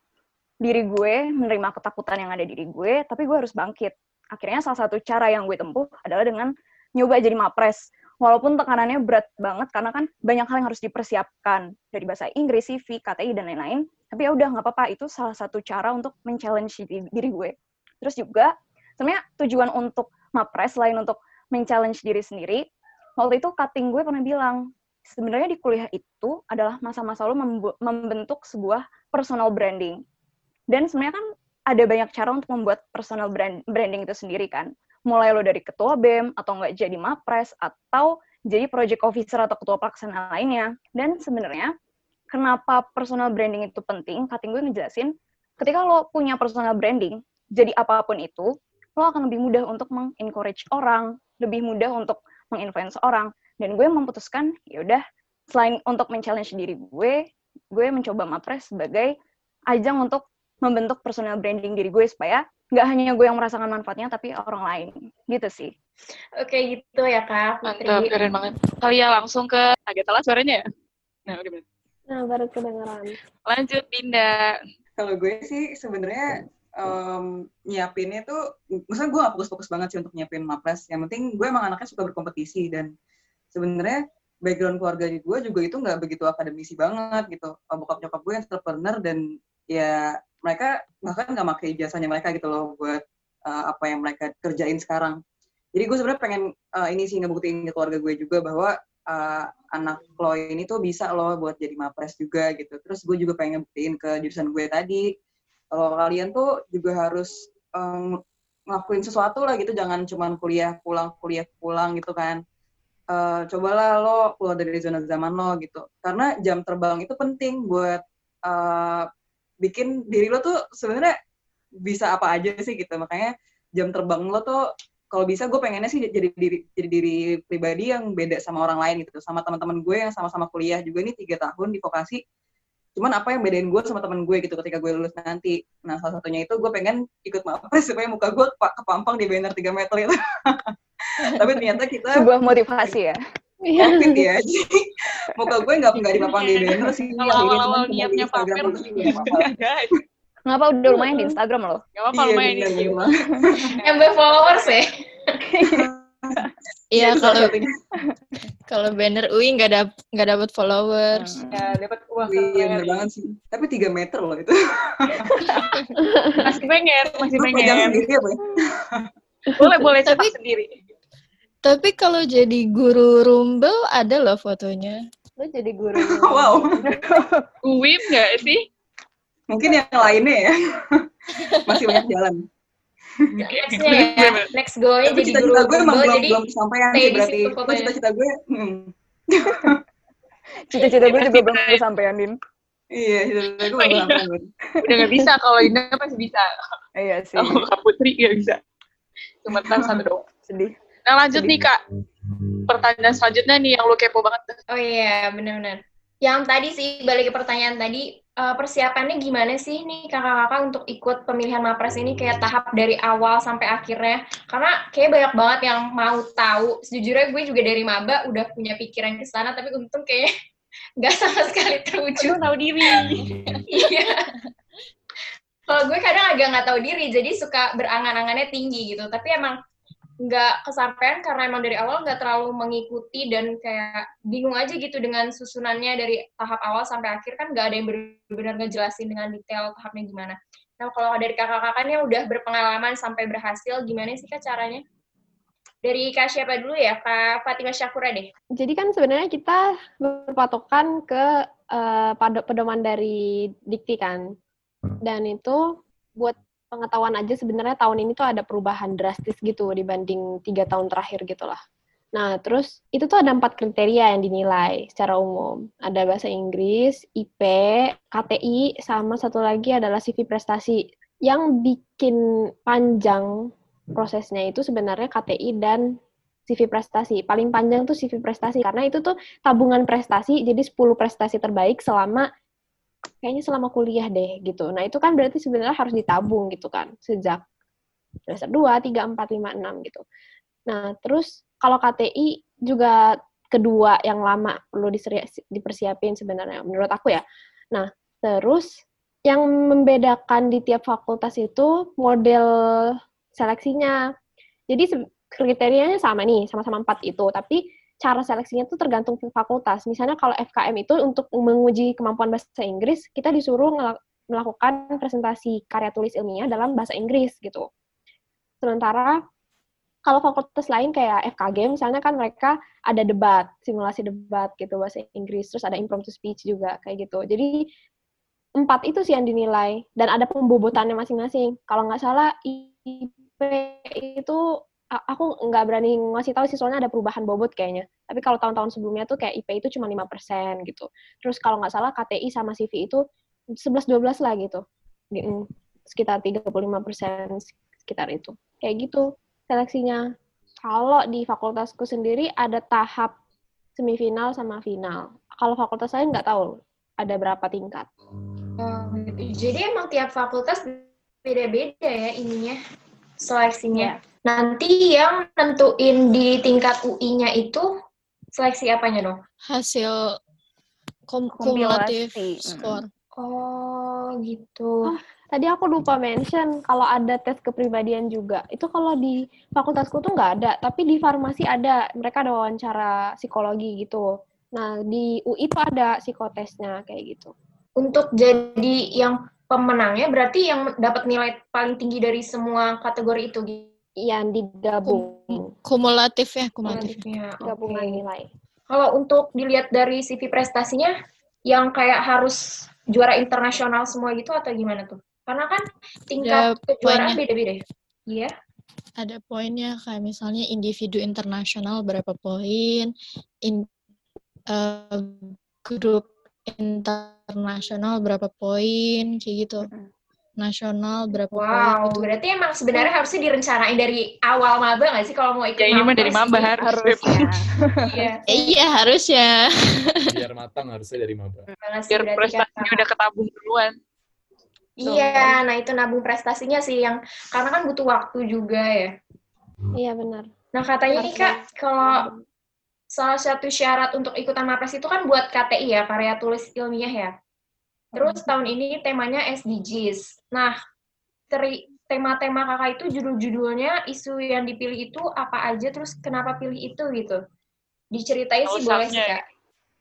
diri gue menerima ketakutan yang ada di diri gue tapi gue harus bangkit. Akhirnya salah satu cara yang gue tempuh adalah dengan nyoba jadi mapres walaupun tekanannya berat banget karena kan banyak hal yang harus dipersiapkan dari bahasa Inggris, CV, KTI dan lain-lain. Tapi ya udah nggak apa-apa itu salah satu cara untuk men-challenge diri, gue. Terus juga sebenarnya tujuan untuk mapres selain untuk men-challenge diri sendiri, waktu itu cutting gue pernah bilang sebenarnya di kuliah itu adalah masa-masa lo membentuk sebuah personal branding. Dan sebenarnya kan ada banyak cara untuk membuat personal brand, branding itu sendiri kan mulai lo dari ketua BEM atau nggak jadi mapres atau jadi project officer atau ketua pelaksana lainnya. Dan sebenarnya kenapa personal branding itu penting? Cutting gue ngejelasin, ketika lo punya personal branding, jadi apa pun itu, lo akan lebih mudah untuk mengencourage orang, lebih mudah untuk menginfluence orang. Dan gue memutuskan, ya udah, selain untuk men-challenge diri gue, gue mencoba mapres sebagai ajang untuk membentuk personal branding diri gue supaya nggak hanya gue yang merasakan manfaatnya tapi orang lain gitu sih Oke gitu ya kak Putri. Mantap, keren banget. Kali ya langsung ke agak telat suaranya ya? Nah, udah bener. Nah, baru kedengeran. Lanjut, Dinda. Kalau gue sih sebenarnya em, nyiapinnya tuh, maksudnya gue gak fokus-fokus banget sih untuk nyiapin mapres. Yang penting gue emang anaknya suka berkompetisi dan sebenarnya background keluarga gue juga itu nggak begitu akademisi banget gitu. Bokap nyokap gue entrepreneur dan ya mereka bahkan nggak pakai jasanya mereka gitu loh buat uh, apa yang mereka kerjain sekarang. Jadi gue sebenarnya pengen uh, ini sih ngebuktiin ke keluarga gue juga bahwa uh, anak lo ini tuh bisa loh buat jadi mapres juga gitu. Terus gue juga pengen ngebuktiin ke jurusan gue tadi kalau kalian tuh juga harus um, ngelakuin sesuatu lah gitu, jangan cuman kuliah pulang kuliah pulang gitu kan. Uh, cobalah lo keluar dari zona zaman lo gitu. Karena jam terbang itu penting buat uh, bikin diri lo tuh sebenarnya bisa apa aja sih gitu makanya jam terbang lo tuh kalau bisa gue pengennya sih jadi diri jadi diri pribadi yang beda sama orang lain gitu sama teman-teman gue yang sama-sama kuliah juga nih tiga tahun di vokasi Cuman apa yang bedain gue sama temen gue gitu ketika gue lulus nanti. Nah salah satunya itu gue pengen ikut mapres supaya muka gue kepa- kepampang di banner 3 meter itu. Tapi ternyata kita Sebuah motivasi ya. Covid ya. Jadi muka gue nggak nggak dipapang di banner sih. Kalau awal-awal di niatnya Instagram pamer, terus juga nggak nggak. Ngapa udah lumayan di Instagram loh. Gak apa-apa Iya lumayan nih. bener. Nambah followers ya. Iya kalau kalau banner UI nggak dap nggak dapat followers. Ya, dapat uang Iya bener banget sih. Tapi 3 meter loh itu. Masih pengen, masih pegang pengen. sendiri apa ya? Boleh, boleh cetak Tapi- sendiri. Tapi kalau jadi guru Rumble ada loh fotonya. Lu jadi guru. wow. Uwim nggak sih? Mungkin yang lainnya ya. Masih banyak jalan. Nextnya ya, next goalnya Tapi jadi guru cita-cita gue emang belum jadi belum kesampaian stay sih berarti. Itu fotonya. cita-cita gue. hmm. Cita-cita gue juga belum kesampaian, Din. Iya, cita-cita gue belum iya. kesampaian. Udah nggak bisa, kalau Indah pasti bisa. Iya sih. Kalau Kak Putri nggak bisa. Cuma satu doang. Sedih. Nah lanjut nih Kak, pertanyaan selanjutnya nih yang lu kepo banget. Oh iya, benar-benar. Yang tadi sih, balik ke pertanyaan tadi, eh, persiapannya gimana sih nih kakak-kakak untuk ikut pemilihan Mapres ini kayak tahap dari awal sampai akhirnya? Karena kayak banyak banget yang mau tahu. Sejujurnya gue juga dari maba udah punya pikiran ke sana, tapi untung kayaknya nggak sama sekali terwujud. tahu diri. Iya. Kalau gue kadang agak nggak tahu diri, jadi suka berangan-angannya tinggi gitu. Tapi emang nggak kesampaian karena emang dari awal nggak terlalu mengikuti dan kayak bingung aja gitu dengan susunannya dari tahap awal sampai akhir kan nggak ada yang benar-benar ngejelasin dengan detail tahapnya gimana. Nah kalau dari kakak-kakaknya udah berpengalaman sampai berhasil, gimana sih kak caranya? Dari kak siapa dulu ya? Kak Fatima Syakura deh. Jadi kan sebenarnya kita berpatokan ke pada pedoman dari dikti kan. Dan itu buat pengetahuan aja sebenarnya tahun ini tuh ada perubahan drastis gitu dibanding tiga tahun terakhir gitu lah. Nah, terus itu tuh ada empat kriteria yang dinilai secara umum. Ada bahasa Inggris, IP, KTI, sama satu lagi adalah CV prestasi. Yang bikin panjang prosesnya itu sebenarnya KTI dan CV prestasi. Paling panjang tuh CV prestasi karena itu tuh tabungan prestasi jadi 10 prestasi terbaik selama kayaknya selama kuliah deh gitu. Nah, itu kan berarti sebenarnya harus ditabung gitu kan sejak semester 2, 3, 4, 5, 6 gitu. Nah, terus kalau KTI juga kedua yang lama perlu dipersiapin sebenarnya menurut aku ya. Nah, terus yang membedakan di tiap fakultas itu model seleksinya. Jadi kriterianya sama nih, sama-sama empat itu, tapi cara seleksinya itu tergantung fakultas. Misalnya kalau FKM itu untuk menguji kemampuan bahasa Inggris, kita disuruh melakukan presentasi karya tulis ilmiah dalam bahasa Inggris gitu. Sementara kalau fakultas lain kayak FKG misalnya kan mereka ada debat, simulasi debat gitu bahasa Inggris, terus ada impromptu speech juga kayak gitu. Jadi empat itu sih yang dinilai dan ada pembobotannya masing-masing. Kalau nggak salah IP itu aku nggak berani ngasih tahu sih soalnya ada perubahan bobot kayaknya. Tapi kalau tahun-tahun sebelumnya tuh kayak IP itu cuma 5% gitu. Terus kalau nggak salah KTI sama CV itu 11-12 lah gitu. Mm, Sekitar 35% sekitar itu. Kayak gitu seleksinya. Kalau di fakultasku sendiri ada tahap semifinal sama final. Kalau fakultas lain nggak tahu ada berapa tingkat. Oh. Jadi emang tiap fakultas beda-beda ya ininya seleksinya. Nanti yang nentuin di tingkat UI-nya itu seleksi apanya dong? Hasil kom- kumulatif skor. Oh, gitu. Tadi aku lupa mention kalau ada tes kepribadian juga. Itu kalau di fakultasku tuh nggak ada, tapi di farmasi ada. Mereka ada wawancara psikologi gitu. Nah, di UI tuh ada psikotesnya kayak gitu. Untuk jadi yang pemenangnya berarti yang dapat nilai paling tinggi dari semua kategori itu gitu. Yang digabung, Kumulatif ya, kumulatif. Kumulatifnya. gabungan Oke. nilai. Kalau untuk dilihat dari CV prestasinya, yang kayak harus juara internasional semua gitu atau gimana tuh? Karena kan tingkat Ada kejuaraan beda-beda. ya? Iya. Ada poinnya kayak misalnya individu internasional berapa poin, in, eh, grup internasional berapa poin, kayak gitu. Nasional berapa Wow, gitu. berarti emang sebenarnya harusnya direncanain dari awal maba nggak sih kalau mau ikut Ya ini mah dari maba harus. Harusnya. Iya. Eh, iya harusnya. Biar matang harusnya dari maba. Biar prestasinya udah ketabung duluan. Iya, nah itu nabung prestasinya sih yang karena kan butuh waktu juga ya. Iya benar. Nah katanya nih kak, kalau salah satu syarat untuk ikutan Mapres itu kan buat KTI ya, karya tulis ilmiah ya. Terus tahun ini temanya SDGs. Nah, teri- tema-tema kakak itu judul-judulnya, isu yang dipilih itu apa aja, terus kenapa pilih itu gitu. Diceritain sih boleh sih Alasannya. kak.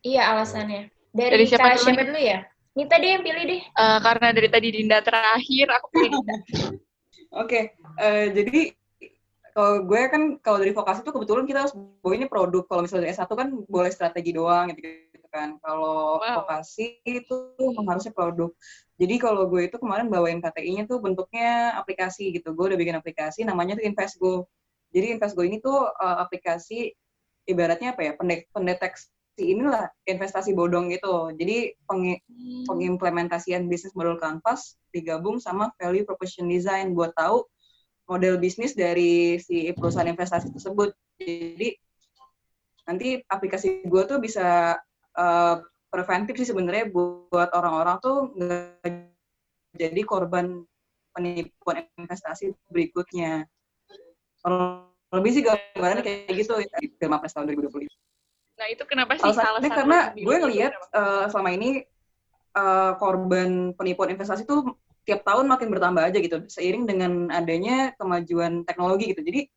Iya alasannya. Dari, Dari siapa Kak dulu siapa nih? dulu ya? Nita deh yang pilih deh. Eh, karena dari tadi Dinda terakhir, aku pilih Dinda. Oke, eh, jadi kalau gue kan kalau dari vokasi itu kebetulan kita harus bawa ini produk. Kalau misalnya dari S1 kan boleh strategi doang gitu kan. Kalau Wow. vokasi itu harusnya produk. Jadi kalau gue itu kemarin bawain KTI-nya tuh bentuknya aplikasi gitu. Gue udah bikin aplikasi namanya tuh Investgo. Jadi Investgo ini tuh eh, aplikasi ibaratnya apa ya? Pendeteksi inilah investasi bodong gitu. Jadi pengi- pengimplementasian bisnis model Canvas digabung sama value proposition design buat tahu model bisnis dari si perusahaan investasi tersebut. Jadi nanti aplikasi gue tuh bisa eh, preventif sih sebenarnya buat orang-orang tuh nggak jadi korban penipuan investasi berikutnya. Kalau lebih sih gambarannya kayak gitu di film Apres tahun 2020. Nah itu kenapa sih salah satu karena pemilih gue ngelihat eh, selama ini eh, korban penipuan investasi tuh tiap tahun makin bertambah aja gitu seiring dengan adanya kemajuan teknologi gitu. Jadi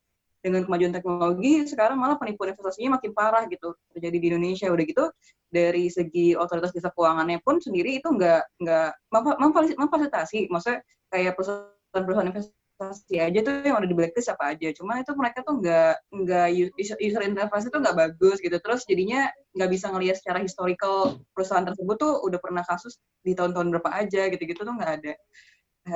dengan kemajuan teknologi sekarang malah penipuan investasinya makin parah gitu. Terjadi di Indonesia udah gitu dari segi otoritas jasa keuangannya pun sendiri itu nggak nggak memfa- memfasil- memfasilitasi. Maksudnya kayak perusahaan-perusahaan investasi aja tuh yang udah di blacklist apa aja. Cuman itu mereka tuh nggak nggak user, interface itu nggak bagus gitu. Terus jadinya nggak bisa ngelihat secara historical perusahaan tersebut tuh udah pernah kasus di tahun-tahun berapa aja gitu-gitu tuh nggak ada.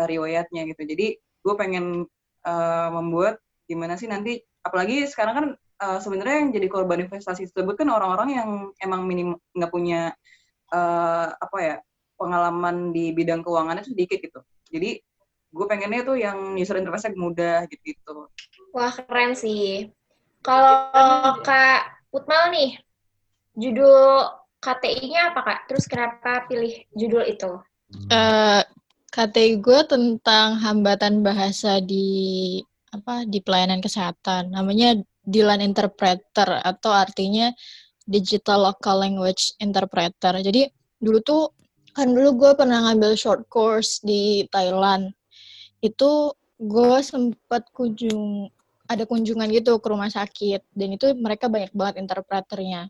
Riwayatnya gitu. Jadi gue pengen eh, membuat gimana sih nanti apalagi sekarang kan eh, sebenarnya yang jadi korban investasi tersebut kan orang-orang yang emang minim nggak punya eh, apa ya pengalaman di bidang keuangannya sedikit gitu jadi gue pengennya tuh yang user interface mudah gitu gitu Wah keren sih. Kalau Kak Utmal nih, judul KTI-nya apa Kak? Terus kenapa pilih judul itu? Eh, KTI gue tentang hambatan bahasa di apa di pelayanan kesehatan. Namanya Dilan Interpreter atau artinya Digital Local Language Interpreter. Jadi dulu tuh kan dulu gue pernah ngambil short course di Thailand. Itu gue sempat kunjung ada kunjungan gitu ke rumah sakit dan itu mereka banyak banget interpreternya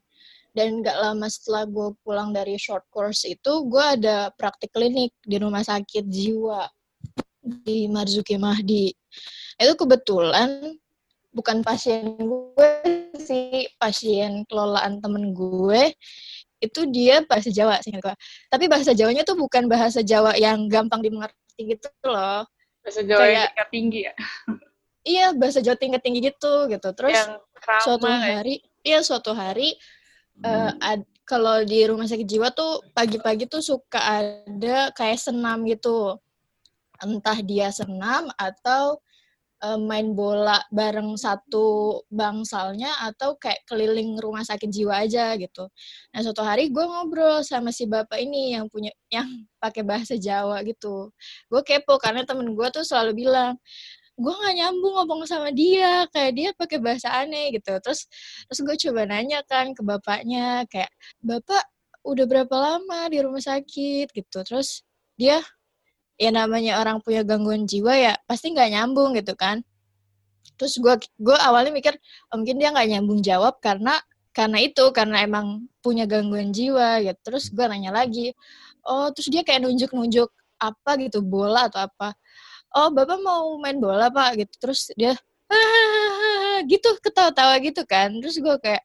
dan nggak lama setelah gue pulang dari short course itu gue ada praktik klinik di rumah sakit jiwa di Marzuki Mahdi itu kebetulan bukan pasien gue sih pasien kelolaan temen gue itu dia bahasa Jawa sih gue tapi bahasa Jawanya tuh bukan bahasa Jawa yang gampang dimengerti gitu loh. Bahasa Jawa yang Kayak- tingkat tinggi ya. iya bahasa Jawa tingkat tinggi gitu gitu. Terus yang krama suatu ya. hari iya suatu hari eh, ad- kalau di rumah sakit jiwa tuh pagi-pagi tuh suka ada kayak senam gitu. Entah dia senam atau eh, main bola bareng satu bangsalnya atau kayak keliling rumah sakit jiwa aja gitu. Nah suatu hari gue ngobrol sama si bapak ini yang punya yang pakai bahasa Jawa gitu. Gue kepo karena temen gue tuh selalu bilang gue nggak nyambung ngomong sama dia kayak dia pakai bahasa aneh gitu terus terus gue coba nanya kan ke bapaknya kayak bapak udah berapa lama di rumah sakit gitu terus dia ya namanya orang punya gangguan jiwa ya pasti nggak nyambung gitu kan. Terus gue gue awalnya mikir oh, mungkin dia nggak nyambung jawab karena karena itu karena emang punya gangguan jiwa gitu. Terus gue nanya lagi oh terus dia kayak nunjuk-nunjuk apa gitu bola atau apa? Oh bapak mau main bola pak gitu. Terus dia gitu ketawa-tawa gitu kan. Terus gue kayak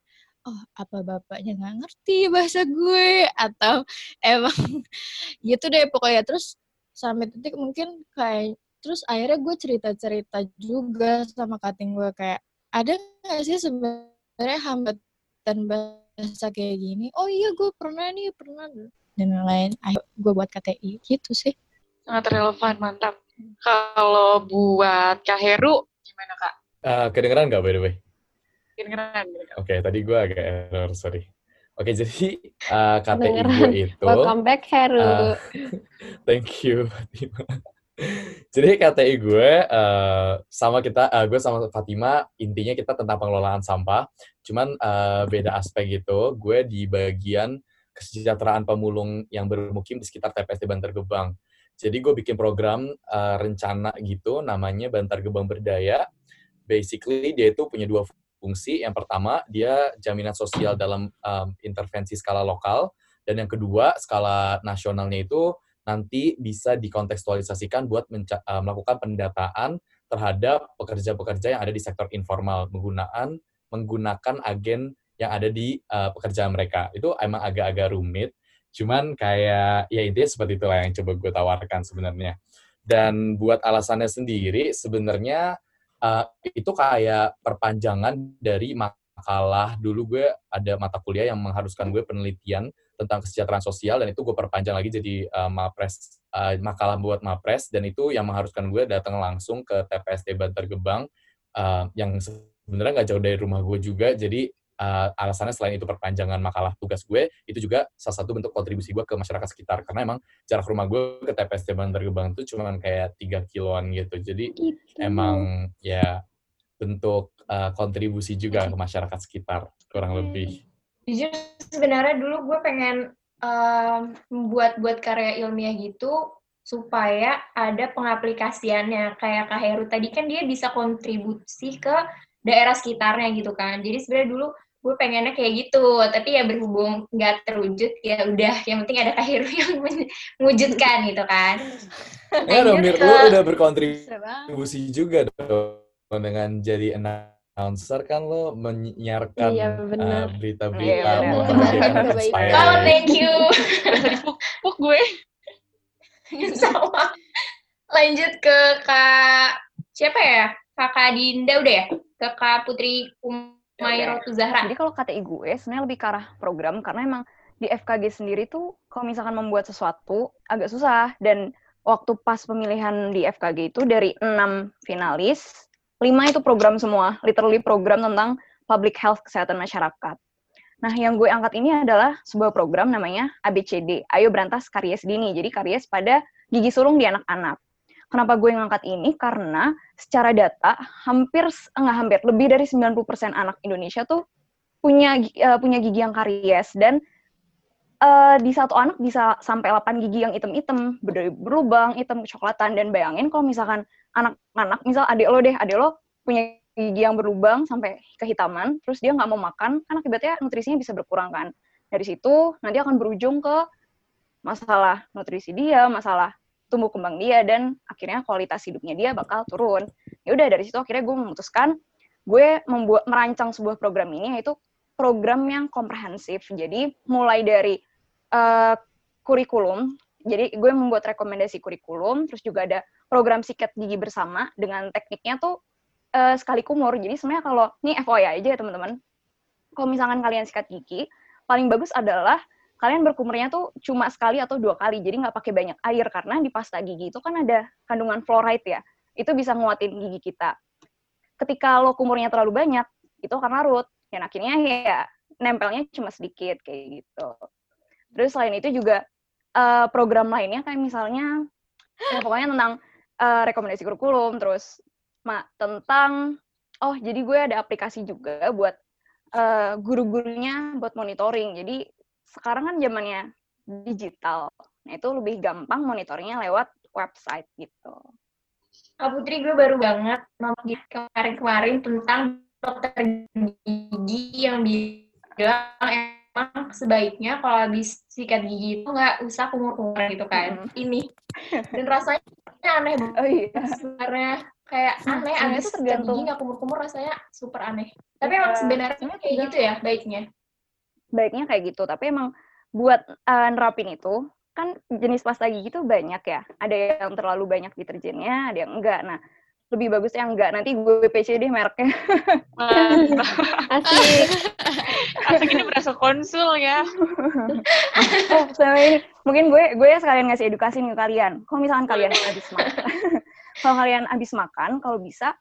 oh apa bapaknya nggak ngerti bahasa gue? Atau emang gitu deh pokoknya. Terus sampai titik mungkin kayak terus akhirnya gue cerita-cerita juga sama kating gue kayak ada nggak sih sebenarnya hambatan bahasa kayak gini oh iya gue pernah nih pernah dan lain-lain ayo gue buat KTI gitu sih sangat relevan, mantap. Kalau buat Kak Heru, gimana Kak? Uh, kedengeran nggak by the way? Kedengeran. Oke, okay, tadi gue agak error, sorry. Oke, jadi uh, KTI Kedengeran. gue itu... Welcome back, Heru. Uh, thank you, Fatima. jadi KTI gue uh, sama kita, uh, gue sama Fatima, intinya kita tentang pengelolaan sampah. Cuman uh, beda aspek gitu. Gue di bagian kesejahteraan pemulung yang bermukim di sekitar TPSD Bantar Gebang. Jadi gue bikin program uh, rencana gitu, namanya Bantar Gebang Berdaya. Basically dia itu punya dua fungsi. Yang pertama dia jaminan sosial dalam um, intervensi skala lokal, dan yang kedua skala nasionalnya itu nanti bisa dikontekstualisasikan buat uh, melakukan pendataan terhadap pekerja-pekerja yang ada di sektor informal menggunakan menggunakan agen yang ada di uh, pekerjaan mereka. Itu emang agak-agak rumit, Cuman kayak ya intinya seperti itulah yang coba gue tawarkan sebenarnya. Dan buat alasannya sendiri sebenarnya uh, itu kayak perpanjangan dari makalah. Dulu gue ada mata kuliah yang mengharuskan gue penelitian tentang kesejahteraan sosial dan itu gue perpanjang lagi jadi uh, mapres uh, makalah buat mapres dan itu yang mengharuskan gue datang langsung ke TPSD Bantar Gebang uh, yang sebenarnya nggak jauh dari rumah gue juga. Jadi uh, alasannya selain itu perpanjangan makalah tugas gue, itu juga salah satu bentuk kontribusi gue ke masyarakat sekitar. Karena emang jarak rumah gue ke TPST Bantar Gebang itu cuma kayak tiga kiloan gitu. Jadi gitu. emang ya bentuk uh, kontribusi juga ke masyarakat sekitar, kurang lebih. Jujur sebenarnya dulu gue pengen um, membuat buat karya ilmiah gitu supaya ada pengaplikasiannya kayak Kak Heru tadi kan dia bisa kontribusi ke daerah sekitarnya gitu kan. Jadi sebenarnya dulu gue pengennya kayak gitu tapi ya berhubung nggak terwujud ya udah yang penting ada kahiru yang mewujudkan gitu kan. Ya dong Mir, lu udah berkontribusi juga dong dengan jadi announcer kan lo menyiarkan iya, uh, berita-berita iya, oh thank you. Dipuk gue. Sama. Lanjut ke kak siapa ya? Kakak Dinda udah ya? Ke kak Putri um Mayrotu Zahra. Jadi kalau KTI gue sebenarnya lebih ke arah program karena emang di FKG sendiri tuh kalau misalkan membuat sesuatu agak susah dan waktu pas pemilihan di FKG itu dari enam finalis, lima itu program semua, literally program tentang public health kesehatan masyarakat. Nah, yang gue angkat ini adalah sebuah program namanya ABCD, Ayo Berantas Karies Dini. Jadi karies pada gigi sulung di anak-anak. Kenapa gue ngangkat ini? Karena secara data hampir enggak hampir lebih dari 90% anak Indonesia tuh punya uh, punya gigi yang karies dan uh, di satu anak bisa sampai 8 gigi yang hitam-hitam, berlubang, hitam kecoklatan dan bayangin kalau misalkan anak-anak misal adik lo deh, adik lo punya gigi yang berlubang sampai kehitaman, terus dia nggak mau makan, kan akibatnya nutrisinya bisa berkurang kan. Dari situ nanti akan berujung ke masalah nutrisi dia, masalah tumbuh kembang dia dan akhirnya kualitas hidupnya dia bakal turun. Ya udah dari situ akhirnya gue memutuskan gue membuat merancang sebuah program ini yaitu program yang komprehensif. Jadi mulai dari uh, kurikulum, jadi gue membuat rekomendasi kurikulum, terus juga ada program sikat gigi bersama dengan tekniknya tuh uh, sekali kumur. Jadi sebenarnya kalau ini FYI aja ya teman-teman, kalau misalkan kalian sikat gigi, paling bagus adalah kalian berkumurnya tuh cuma sekali atau dua kali, jadi nggak pakai banyak air karena di pasta gigi itu kan ada kandungan fluoride ya, itu bisa nguatin gigi kita. Ketika lo kumurnya terlalu banyak, itu akan larut, dan akhirnya ya nempelnya cuma sedikit kayak gitu. Terus selain itu juga uh, program lainnya kayak misalnya ya pokoknya tentang uh, rekomendasi kurikulum, terus ma tentang oh jadi gue ada aplikasi juga buat uh, guru-gurunya buat monitoring. Jadi sekarang kan zamannya digital. Nah, itu lebih gampang monitoringnya lewat website gitu. Kak Putri, gue baru banget nonton kemarin-kemarin tentang dokter gigi yang bilang emang sebaiknya kalau habis sikat gigi itu nggak usah kumur-kumur gitu kan. Hmm. Ini. Dan rasanya aneh banget. Oh iya. Sebenarnya kayak aneh, nah, habis sikat gigi nggak kumur-kumur rasanya super aneh. Tapi emang iya. sebenarnya kayak gitu ya baiknya baiknya kayak gitu tapi emang buat uh, nerapin itu kan jenis pasta gigi itu banyak ya ada yang terlalu banyak deterjennya ada yang enggak nah lebih bagus yang enggak. Nanti gue PC deh mereknya. Asik. Asik ini berasa konsul ya. oh, sama ini. Mungkin gue gue sekalian ngasih edukasi nih ke kalian. Kalau misalkan kalian habis makan, kalau kalian habis makan, kalau bisa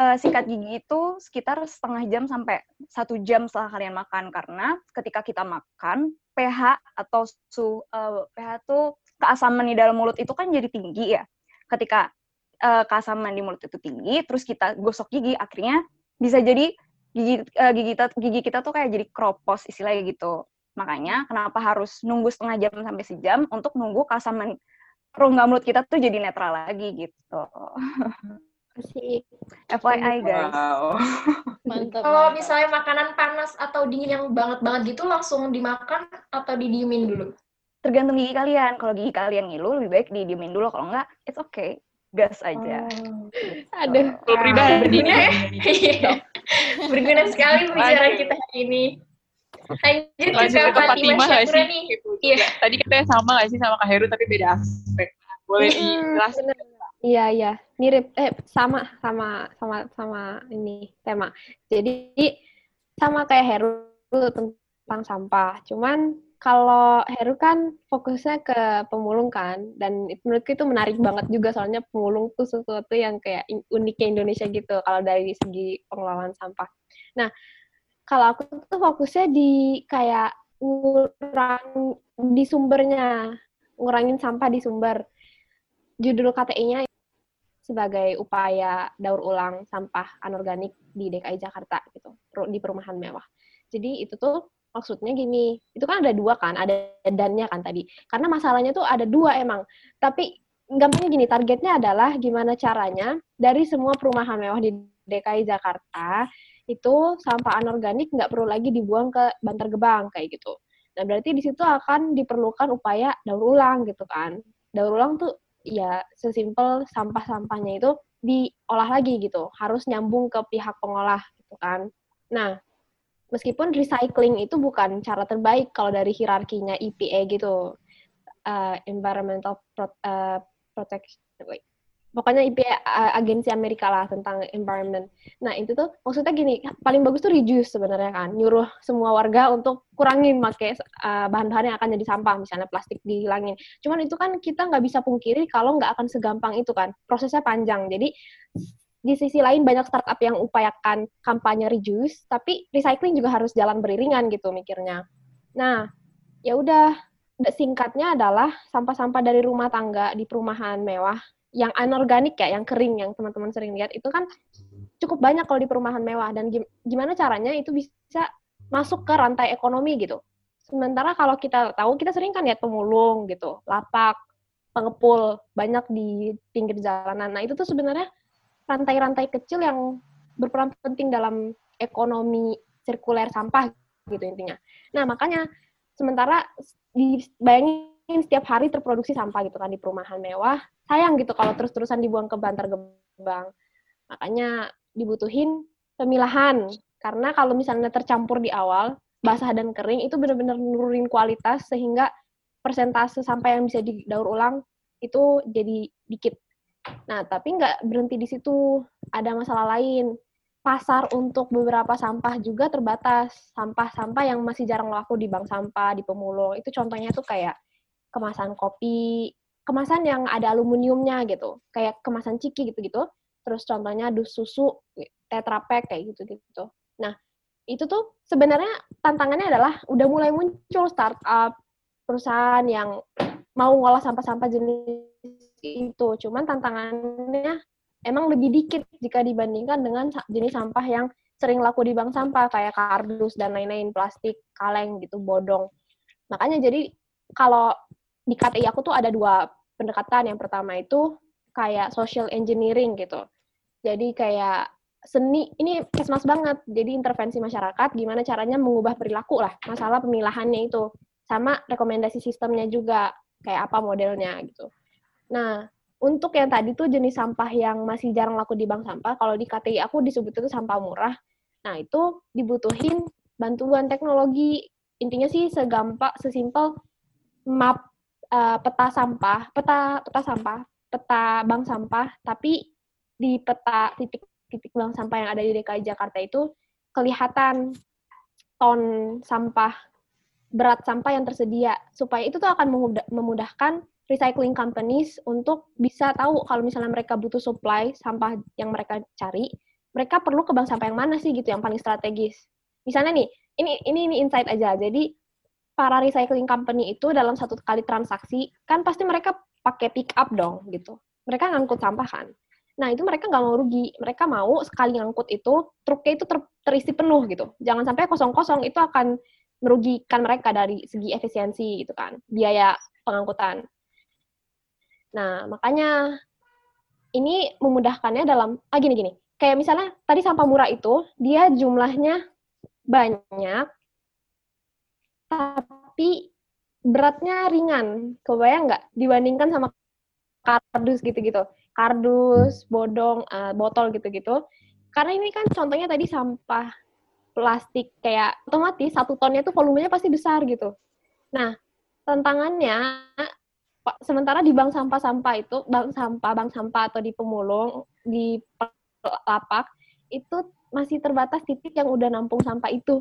eh, sikat gigi itu sekitar setengah jam sampai satu jam setelah kalian makan karena ketika kita makan pH atau su eh, pH tuh keasaman di dalam mulut itu kan jadi tinggi ya. Ketika eh, keasaman di mulut itu tinggi, terus kita gosok gigi, akhirnya bisa jadi gigi eh, gigi kita gigi kita tuh kayak jadi kropos istilahnya gitu. Makanya kenapa harus nunggu setengah jam sampai sejam untuk nunggu keasaman rongga mulut kita tuh jadi netral lagi gitu. Asik. FYI guys. Wow. Mantap. Kalau misalnya makanan panas atau dingin yang banget-banget gitu langsung dimakan atau didiemin dulu? Tergantung gigi kalian. Kalau gigi kalian ngilu lebih baik didiemin dulu. Kalau enggak, it's okay. Gas aja. Aduh. Kalau pribadi Berguna ya? Iya. Berguna sekali Lanjut. kita hari ini. Lanjut Lanjut ke ke Fatima Fatimah Syakura sih? nih. Gitu Iya. Tadi katanya sama nggak sih sama Kak Heru tapi beda aspek. Boleh dijelasin? Iya, iya. Mirip eh sama sama sama sama ini tema. Jadi sama kayak Heru tentang sampah. Cuman kalau Heru kan fokusnya ke pemulung kan dan menurutku itu menarik banget juga soalnya pemulung tuh sesuatu yang kayak uniknya Indonesia gitu kalau dari segi pengelolaan sampah. Nah, kalau aku tuh fokusnya di kayak ngurang di sumbernya, ngurangin sampah di sumber. Judul KTI-nya sebagai upaya daur ulang sampah anorganik di DKI Jakarta gitu di perumahan mewah. Jadi itu tuh maksudnya gini, itu kan ada dua kan, ada dannya kan tadi. Karena masalahnya tuh ada dua emang. Tapi gampangnya gini, targetnya adalah gimana caranya dari semua perumahan mewah di DKI Jakarta itu sampah anorganik nggak perlu lagi dibuang ke Bantar Gebang kayak gitu. Nah berarti di situ akan diperlukan upaya daur ulang gitu kan. Daur ulang tuh ya sesimpel sampah-sampahnya itu diolah lagi gitu, harus nyambung ke pihak pengolah gitu kan. Nah, meskipun recycling itu bukan cara terbaik kalau dari hierarkinya EPA gitu, uh, Environmental Pro- uh, Protection, wait. Pokoknya uh, agensi Amerika lah tentang environment. Nah itu tuh maksudnya gini, paling bagus tuh reduce sebenarnya kan, nyuruh semua warga untuk kurangin pakai uh, bahan-bahan yang akan jadi sampah, misalnya plastik dihilangin. Cuman itu kan kita nggak bisa pungkiri kalau nggak akan segampang itu kan, prosesnya panjang. Jadi di sisi lain banyak startup yang upayakan kampanye reduce, tapi recycling juga harus jalan beriringan gitu mikirnya. Nah, ya udah singkatnya adalah sampah-sampah dari rumah tangga di perumahan mewah yang anorganik ya, yang kering yang teman-teman sering lihat itu kan cukup banyak kalau di perumahan mewah dan gim- gimana caranya itu bisa masuk ke rantai ekonomi gitu. Sementara kalau kita tahu kita sering kan lihat pemulung gitu, lapak, pengepul banyak di pinggir jalanan. Nah, itu tuh sebenarnya rantai-rantai kecil yang berperan penting dalam ekonomi sirkuler sampah gitu intinya. Nah, makanya sementara dibayangin setiap hari terproduksi sampah gitu kan di perumahan mewah, sayang gitu kalau terus-terusan dibuang ke Bantar Gebang. Makanya dibutuhin pemilahan. Karena kalau misalnya tercampur di awal, basah dan kering, itu benar-benar nurunin kualitas sehingga persentase sampah yang bisa didaur ulang itu jadi dikit. Nah, tapi nggak berhenti di situ. Ada masalah lain. Pasar untuk beberapa sampah juga terbatas. Sampah-sampah yang masih jarang laku di bank sampah, di pemulung. Itu contohnya tuh kayak kemasan kopi, kemasan yang ada aluminiumnya gitu. Kayak kemasan ciki gitu-gitu. Terus contohnya dus susu, tetra pack kayak gitu-gitu. Nah, itu tuh sebenarnya tantangannya adalah udah mulai muncul startup, perusahaan yang mau ngolah sampah-sampah jenis itu. Cuman tantangannya emang lebih dikit jika dibandingkan dengan jenis sampah yang sering laku di bank sampah kayak kardus dan lain-lain, plastik, kaleng gitu, bodong. Makanya jadi kalau di KTI aku tuh ada dua pendekatan. Yang pertama itu kayak social engineering gitu. Jadi kayak seni ini kesmas banget. Jadi intervensi masyarakat gimana caranya mengubah perilaku lah masalah pemilahannya itu sama rekomendasi sistemnya juga kayak apa modelnya gitu. Nah, untuk yang tadi tuh jenis sampah yang masih jarang laku di bank sampah, kalau di KTI aku disebut itu sampah murah. Nah, itu dibutuhin bantuan teknologi. Intinya sih segampang, sesimpel map eh, peta sampah, peta peta sampah, peta bank sampah, tapi di peta titik-titik bank sampah yang ada di DKI Jakarta itu kelihatan ton sampah berat sampah yang tersedia supaya itu tuh akan memudah- memudahkan recycling companies untuk bisa tahu kalau misalnya mereka butuh supply sampah yang mereka cari, mereka perlu ke bank sampah yang mana sih gitu yang paling strategis. Misalnya nih, ini ini ini insight aja. Jadi para recycling company itu dalam satu kali transaksi kan pasti mereka pakai pick up dong gitu. Mereka ngangkut sampah kan. Nah itu mereka nggak mau rugi. Mereka mau sekali ngangkut itu truknya itu ter- terisi penuh gitu. Jangan sampai kosong-kosong itu akan merugikan mereka dari segi efisiensi gitu kan, biaya pengangkutan. Nah, makanya ini memudahkannya dalam ah gini gini. Kayak misalnya tadi sampah murah itu dia jumlahnya banyak tapi beratnya ringan. Kebayang nggak dibandingkan sama kardus gitu-gitu. Kardus, bodong, eh, botol gitu-gitu. Karena ini kan contohnya tadi sampah plastik kayak otomatis satu tonnya itu volumenya pasti besar gitu. Nah, tantangannya sementara di bank sampah-sampah itu, bank sampah, bank sampah atau di pemulung, di lapak, itu masih terbatas titik yang udah nampung sampah itu.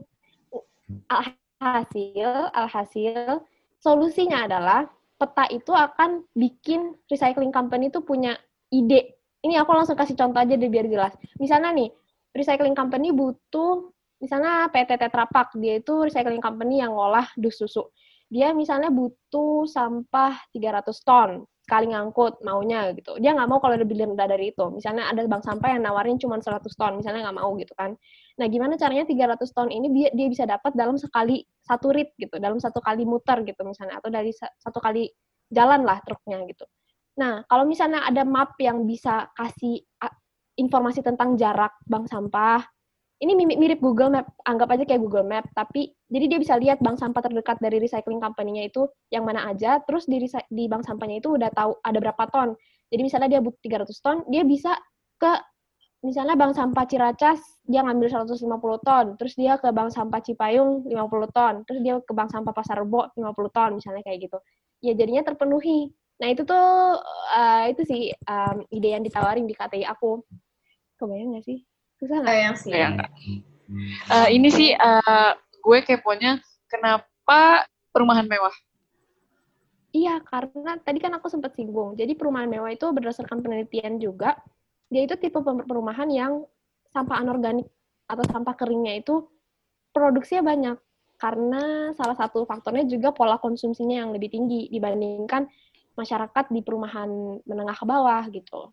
Alhasil, alhasil, solusinya adalah peta itu akan bikin recycling company itu punya ide. Ini aku langsung kasih contoh aja deh biar jelas. Misalnya nih, recycling company butuh, misalnya PT Tetra Pak, dia itu recycling company yang ngolah dus susu dia misalnya butuh sampah 300 ton sekali ngangkut maunya gitu. Dia nggak mau kalau lebih rendah dari itu. Misalnya ada bank sampah yang nawarin cuma 100 ton, misalnya nggak mau gitu kan. Nah, gimana caranya 300 ton ini dia, dia bisa dapat dalam sekali satu rit gitu, dalam satu kali muter gitu misalnya atau dari satu kali jalan lah truknya gitu. Nah, kalau misalnya ada map yang bisa kasih informasi tentang jarak bank sampah, ini mirip Google Map, anggap aja kayak Google Map, tapi jadi dia bisa lihat bank sampah terdekat dari recycling company-nya itu yang mana aja, terus di, di bank sampahnya itu udah tahu ada berapa ton. Jadi misalnya dia butuh 300 ton, dia bisa ke misalnya bank sampah Ciracas dia ngambil 150 ton, terus dia ke bank sampah Cipayung 50 ton, terus dia ke bank sampah Pasar Rebo 50 ton misalnya kayak gitu. Ya jadinya terpenuhi. Nah itu tuh uh, itu sih um, ide yang ditawarin di KTI aku. Kebayang nggak sih? Susah nggak? Bayang sih. Bayang nggak? Uh, ini sih uh, gue keponya kenapa perumahan mewah? Iya, karena tadi kan aku sempat singgung. Jadi perumahan mewah itu berdasarkan penelitian juga, dia itu tipe perumahan yang sampah anorganik atau sampah keringnya itu produksinya banyak. Karena salah satu faktornya juga pola konsumsinya yang lebih tinggi dibandingkan masyarakat di perumahan menengah ke bawah gitu.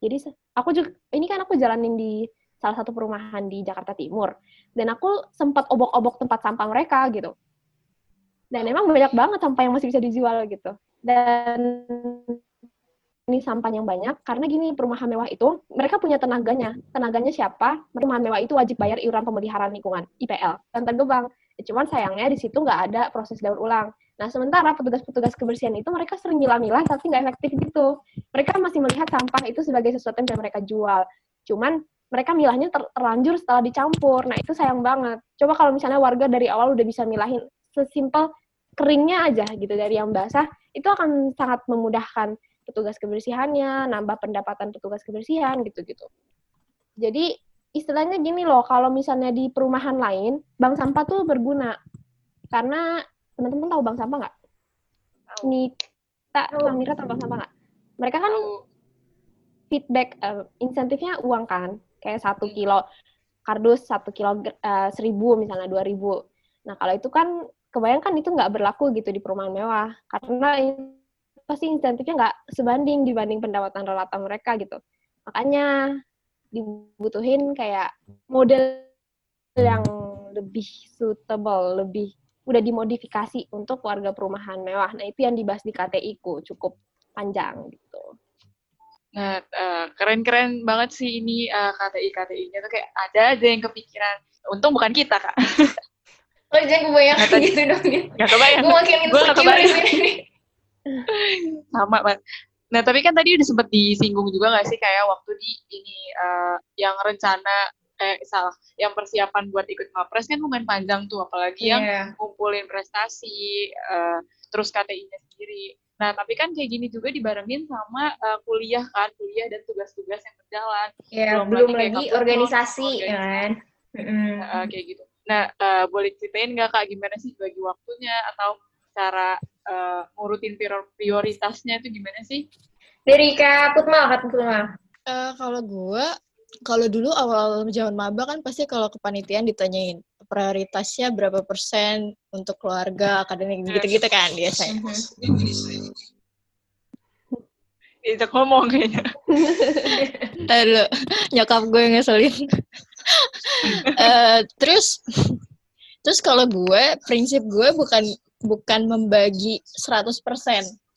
Jadi aku juga ini kan aku jalanin di salah satu perumahan di Jakarta Timur dan aku sempat obok-obok tempat sampah mereka gitu dan emang banyak banget sampah yang masih bisa dijual gitu dan ini sampah yang banyak karena gini perumahan mewah itu mereka punya tenaganya. Tenaganya siapa? Perumahan mewah itu wajib bayar iuran pemeliharaan lingkungan IPL dan tergebang cuman sayangnya di situ nggak ada proses daur ulang. Nah sementara petugas-petugas kebersihan itu mereka sering milah-milah tapi nggak efektif gitu. Mereka masih melihat sampah itu sebagai sesuatu yang mereka jual. Cuman mereka milahnya ter terlanjur setelah dicampur. Nah, itu sayang banget. Coba kalau misalnya warga dari awal udah bisa milahin sesimpel keringnya aja gitu dari yang basah, itu akan sangat memudahkan petugas kebersihannya, nambah pendapatan petugas kebersihan gitu-gitu. Jadi istilahnya gini loh, kalau misalnya di perumahan lain, bank sampah tuh berguna. Karena teman-teman tahu bank sampah nggak? Nita, Bang Mira tahu bank sampah nggak? Mereka kan feedback, uh, insentifnya uang kan, kayak satu kilo kardus satu kilo uh, seribu misalnya dua ribu nah kalau itu kan kebayangkan itu nggak berlaku gitu di perumahan mewah karena pasti insentifnya nggak sebanding dibanding pendapatan rata mereka gitu makanya dibutuhin kayak model yang lebih suitable lebih udah dimodifikasi untuk warga perumahan mewah nah itu yang dibahas di KTI ku cukup panjang gitu Nah, uh, keren-keren banget sih ini uh, KTI KTI-nya tuh kayak ada aja yang kepikiran. Untung bukan kita kak. Lo jangan kebayang gitu dong. Gak kebayang. Gue makin insecure di sini. Sama banget. Nah, tapi kan tadi udah sempet disinggung juga gak sih kayak waktu di ini uh, yang rencana eh salah, yang persiapan buat ikut ngapres kan lumayan panjang tuh, apalagi yeah. yang ngumpulin prestasi, uh, terus KTI-nya sendiri. Nah, tapi kan kayak gini juga dibarengin sama uh, kuliah kan, kuliah dan tugas-tugas yang berjalan. Ya, belum, belum lagi organisasi, ya kan. Uh, kayak gitu. Nah, uh, boleh ceritain nggak Kak gimana sih bagi waktunya atau cara uh, ngurutin prioritasnya itu gimana sih? Dari Kak Putmal, Kak Putmal. Uh, kalau gue, kalau dulu awal zaman maba kan pasti kalau kepanitiaan ditanyain prioritasnya berapa persen untuk keluarga, akademik, gitu-gitu kan biasanya. Itu ngomong kayaknya. Lalu nyokap gue ngeselin. uh, terus terus kalau gue prinsip gue bukan bukan membagi 100%,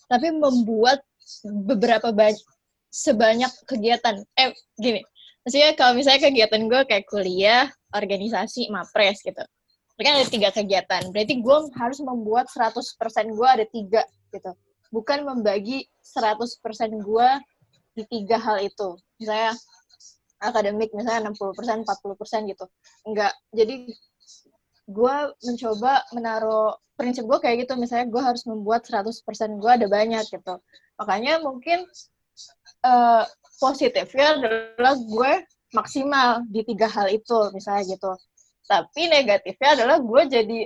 tapi membuat beberapa banyak sebanyak kegiatan. Eh gini, maksudnya kalau misalnya kegiatan gue kayak kuliah, organisasi, mapres gitu. Mereka ada tiga kegiatan. Berarti gue harus membuat 100% gue ada tiga gitu. Bukan membagi 100% gue di tiga hal itu. Misalnya akademik misalnya 60%, 40% gitu. Enggak. Jadi gue mencoba menaruh prinsip gue kayak gitu. Misalnya gue harus membuat 100% gue ada banyak gitu. Makanya mungkin uh, positifnya adalah gue maksimal di tiga hal itu misalnya gitu. Tapi negatifnya adalah gue jadi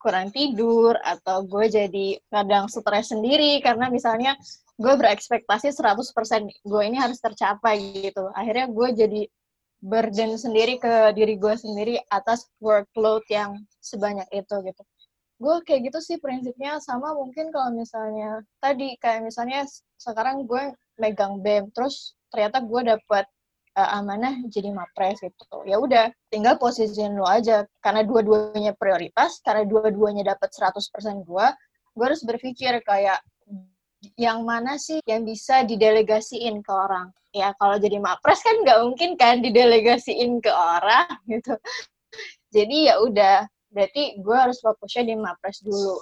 kurang tidur atau gue jadi kadang stres sendiri karena misalnya gue berekspektasi 100% gue ini harus tercapai gitu. Akhirnya gue jadi burden sendiri ke diri gue sendiri atas workload yang sebanyak itu gitu. Gue kayak gitu sih prinsipnya sama mungkin kalau misalnya tadi kayak misalnya sekarang gue megang BEM terus ternyata gue dapet uh, amanah jadi mapres gitu. Ya udah, tinggal posisiin lo aja karena dua-duanya prioritas, karena dua-duanya dapat 100% gue, gue harus berpikir kayak yang mana sih yang bisa didelegasiin ke orang? Ya kalau jadi mapres kan nggak mungkin kan didelegasiin ke orang gitu. Jadi ya udah berarti gue harus fokusnya di mapres dulu.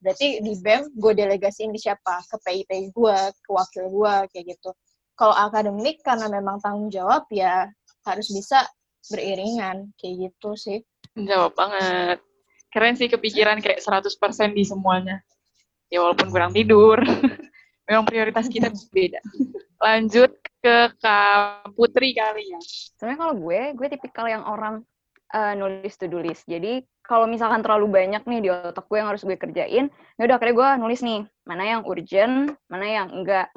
Berarti di bem gue delegasiin di siapa? Ke PIP gue ke wakil gue kayak gitu. Kalau akademik karena memang tanggung jawab ya harus bisa beriringan kayak gitu sih. Jawab banget. Keren sih kepikiran kayak 100% di semuanya ya walaupun kurang tidur. Memang prioritas kita beda. Lanjut ke Kak Putri kali ya. Sebenarnya kalau gue gue tipikal yang orang uh, nulis to do list. Jadi kalau misalkan terlalu banyak nih di otak gue yang harus gue kerjain ya udah akhirnya gue nulis nih mana yang urgent mana yang enggak.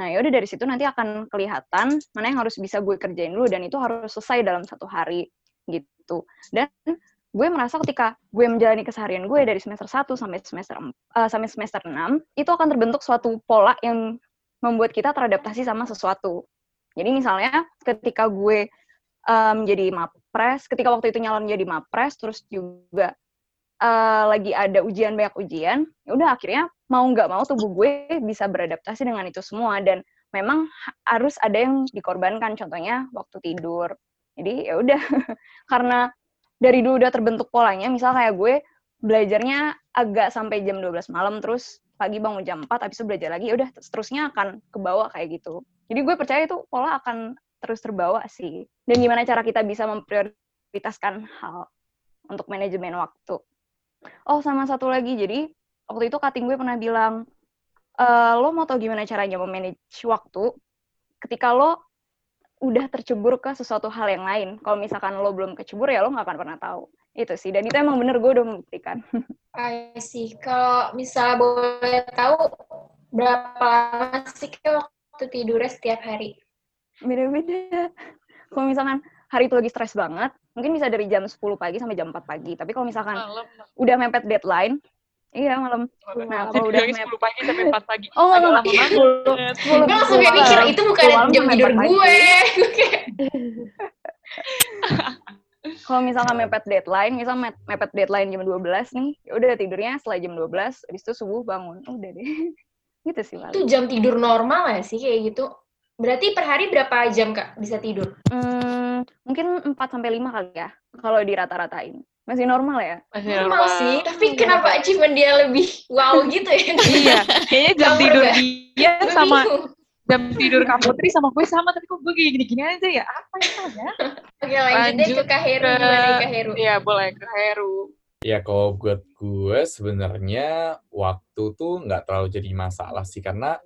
Nah ya udah dari situ nanti akan kelihatan mana yang harus bisa gue kerjain dulu dan itu harus selesai dalam satu hari gitu. Dan gue merasa ketika gue menjalani keseharian gue dari semester 1 sampai semester uh, sampai semester 6 itu akan terbentuk suatu pola yang membuat kita teradaptasi sama sesuatu. Jadi misalnya ketika gue um, jadi mapres, ketika waktu itu nyalon jadi mapres terus juga uh, lagi ada ujian banyak ujian, ya udah akhirnya mau nggak mau tubuh gue bisa beradaptasi dengan itu semua dan memang harus ada yang dikorbankan contohnya waktu tidur. Jadi ya udah karena dari dulu udah terbentuk polanya, misal kayak gue belajarnya agak sampai jam 12 malam, terus pagi bangun jam 4, habis itu belajar lagi, ya udah seterusnya akan ke bawah kayak gitu. Jadi gue percaya itu pola akan terus terbawa sih. Dan gimana cara kita bisa memprioritaskan hal untuk manajemen waktu. Oh, sama satu lagi, jadi waktu itu kating gue pernah bilang, e, lo mau tau gimana caranya memanage waktu ketika lo udah tercebur ke sesuatu hal yang lain. Kalau misalkan lo belum kecebur ya lo nggak akan pernah tahu. Itu sih. Dan itu emang bener gue udah membuktikan. I sih. Kalau misalnya boleh tahu berapa lama sih waktu tidurnya setiap hari? Beda-beda. Kalau misalkan hari itu lagi stres banget, mungkin bisa dari jam 10 pagi sampai jam 4 pagi. Tapi kalau misalkan malam. udah mepet deadline, Iya malam. Nah, kalau udah mep... 10 pagi sampai 4 pagi. Oh, Agak lama banget. Gue langsung kayak mikir, itu bukan jam tidur gue. kalau misalkan mepet deadline, misal mepet deadline jam 12 nih, ya udah tidurnya setelah jam 12, habis itu subuh bangun. Udah deh. gitu sih paling. Itu jam tidur normal ya sih kayak gitu? Berarti per hari berapa jam Kak bisa tidur? Hmm, mungkin 4 sampai 5 kali ya kalau dirata-ratain. Masih normal ya? Masih normal, normal sih, tapi kenapa achievement dia lebih wow gitu ya? iya, kayaknya jam tidur dia sama jam tidur Kak Putri sama gue sama, tapi kok gue kayak gini-gini aja ya? Apa ya? Oke, lanjut, deh ke Kak Heru. Gimana Kak Heru? Iya, boleh ke Heru. Ya kalau buat gue sebenarnya waktu tuh nggak terlalu jadi masalah sih karena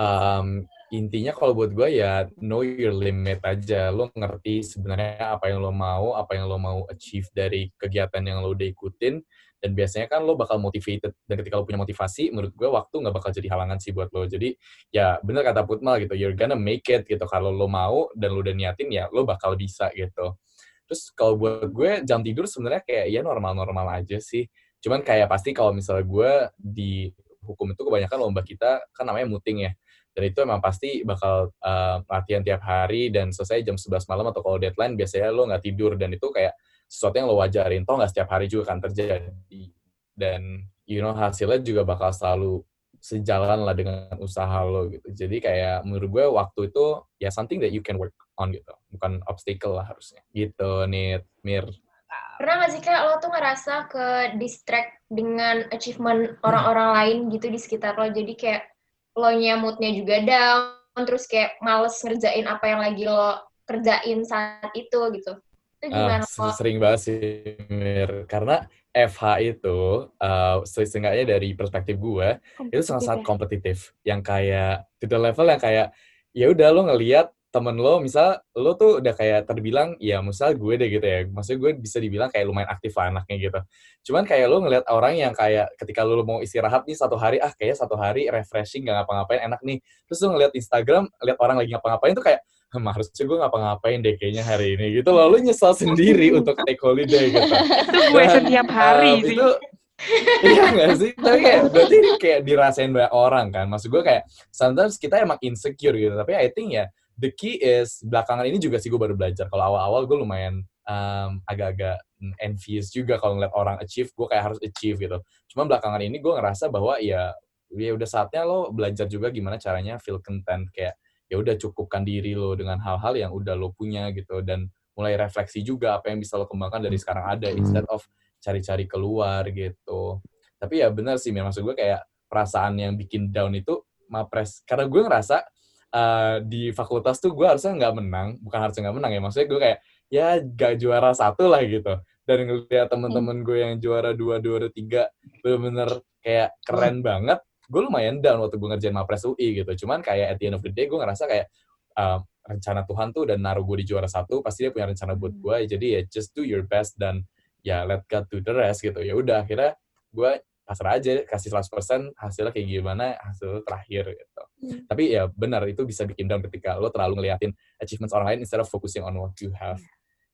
um, intinya kalau buat gue ya know your limit aja. Lo ngerti sebenarnya apa yang lo mau, apa yang lo mau achieve dari kegiatan yang lo udah ikutin. Dan biasanya kan lo bakal motivated. Dan ketika lo punya motivasi, menurut gue waktu nggak bakal jadi halangan sih buat lo. Jadi ya bener kata Putmal gitu, you're gonna make it gitu. Kalau lo mau dan lo udah niatin ya lo bakal bisa gitu. Terus kalau buat gue jam tidur sebenarnya kayak ya normal-normal aja sih. Cuman kayak pasti kalau misalnya gue di hukum itu kebanyakan lomba kita kan namanya muting ya. Dan itu emang pasti bakal uh, latihan tiap hari dan selesai jam 11 malam atau kalau deadline biasanya lo nggak tidur dan itu kayak sesuatu yang lo wajarin. Toh nggak setiap hari juga kan terjadi. Dan you know hasilnya juga bakal selalu sejalan lah dengan usaha lo gitu. Jadi kayak menurut gue waktu itu ya something that you can work on gitu. Bukan obstacle lah harusnya. Gitu nih, Mir. Pernah gak sih kayak lo tuh ngerasa ke distract dengan achievement orang-orang lain gitu di sekitar lo. Jadi kayak lo nya moodnya juga down, terus kayak males ngerjain apa yang lagi lo kerjain saat itu gitu. Itu gimana? Uh, sering banget sih, Mir. Karena FH itu, uh, seenggaknya dari perspektif gue, itu sangat-sangat kompetitif. Yang kayak, to the level yang kayak, ya udah lo ngeliat temen lo, misal lo tuh udah kayak terbilang, ya misal gue deh gitu ya, maksudnya gue bisa dibilang kayak lumayan aktif lah anaknya gitu. Cuman kayak lo ngeliat orang yang kayak ketika lo mau istirahat nih satu hari, ah kayaknya satu hari refreshing, gak ngapa-ngapain, enak nih. Terus lo ngeliat Instagram, lihat orang lagi ngapa-ngapain tuh kayak, hmm, harusnya gue ngapa-ngapain deh kayaknya hari ini gitu loh. Lo nyesal sendiri untuk take holiday gitu. Itu gue setiap hari um, sih. Itu, iya gak sih? Tapi kayak, berarti ini kayak dirasain banyak orang kan. Maksud gue kayak, sometimes kita emang insecure gitu. Tapi I think ya, the key is belakangan ini juga sih gue baru belajar. Kalau awal-awal gue lumayan um, agak-agak envious juga kalau ngeliat orang achieve, gue kayak harus achieve gitu. Cuma belakangan ini gue ngerasa bahwa ya ya udah saatnya lo belajar juga gimana caranya feel content kayak ya udah cukupkan diri lo dengan hal-hal yang udah lo punya gitu dan mulai refleksi juga apa yang bisa lo kembangkan dari sekarang ada instead of cari-cari keluar gitu. Tapi ya benar sih, maksud gue kayak perasaan yang bikin down itu mapres karena gue ngerasa uh, di fakultas tuh gue harusnya nggak menang, bukan harusnya nggak menang ya, maksudnya gue kayak ya gak juara satu lah gitu. Dan ngeliat temen-temen gue yang juara dua, dua, tiga, bener-bener kayak keren banget. Gue lumayan down waktu gue ngerjain Mapres UI gitu. Cuman kayak at the end of the day gue ngerasa kayak uh, rencana Tuhan tuh dan naruh gue di juara satu, pasti dia punya rencana buat gue. Jadi ya just do your best dan ya let God do the rest gitu. Ya udah akhirnya gue pasrah aja kasih 100% hasilnya kayak gimana hasil terakhir gitu. Hmm. Tapi ya benar itu bisa bikin down ketika lo terlalu ngeliatin achievements orang lain instead of focusing on what you have.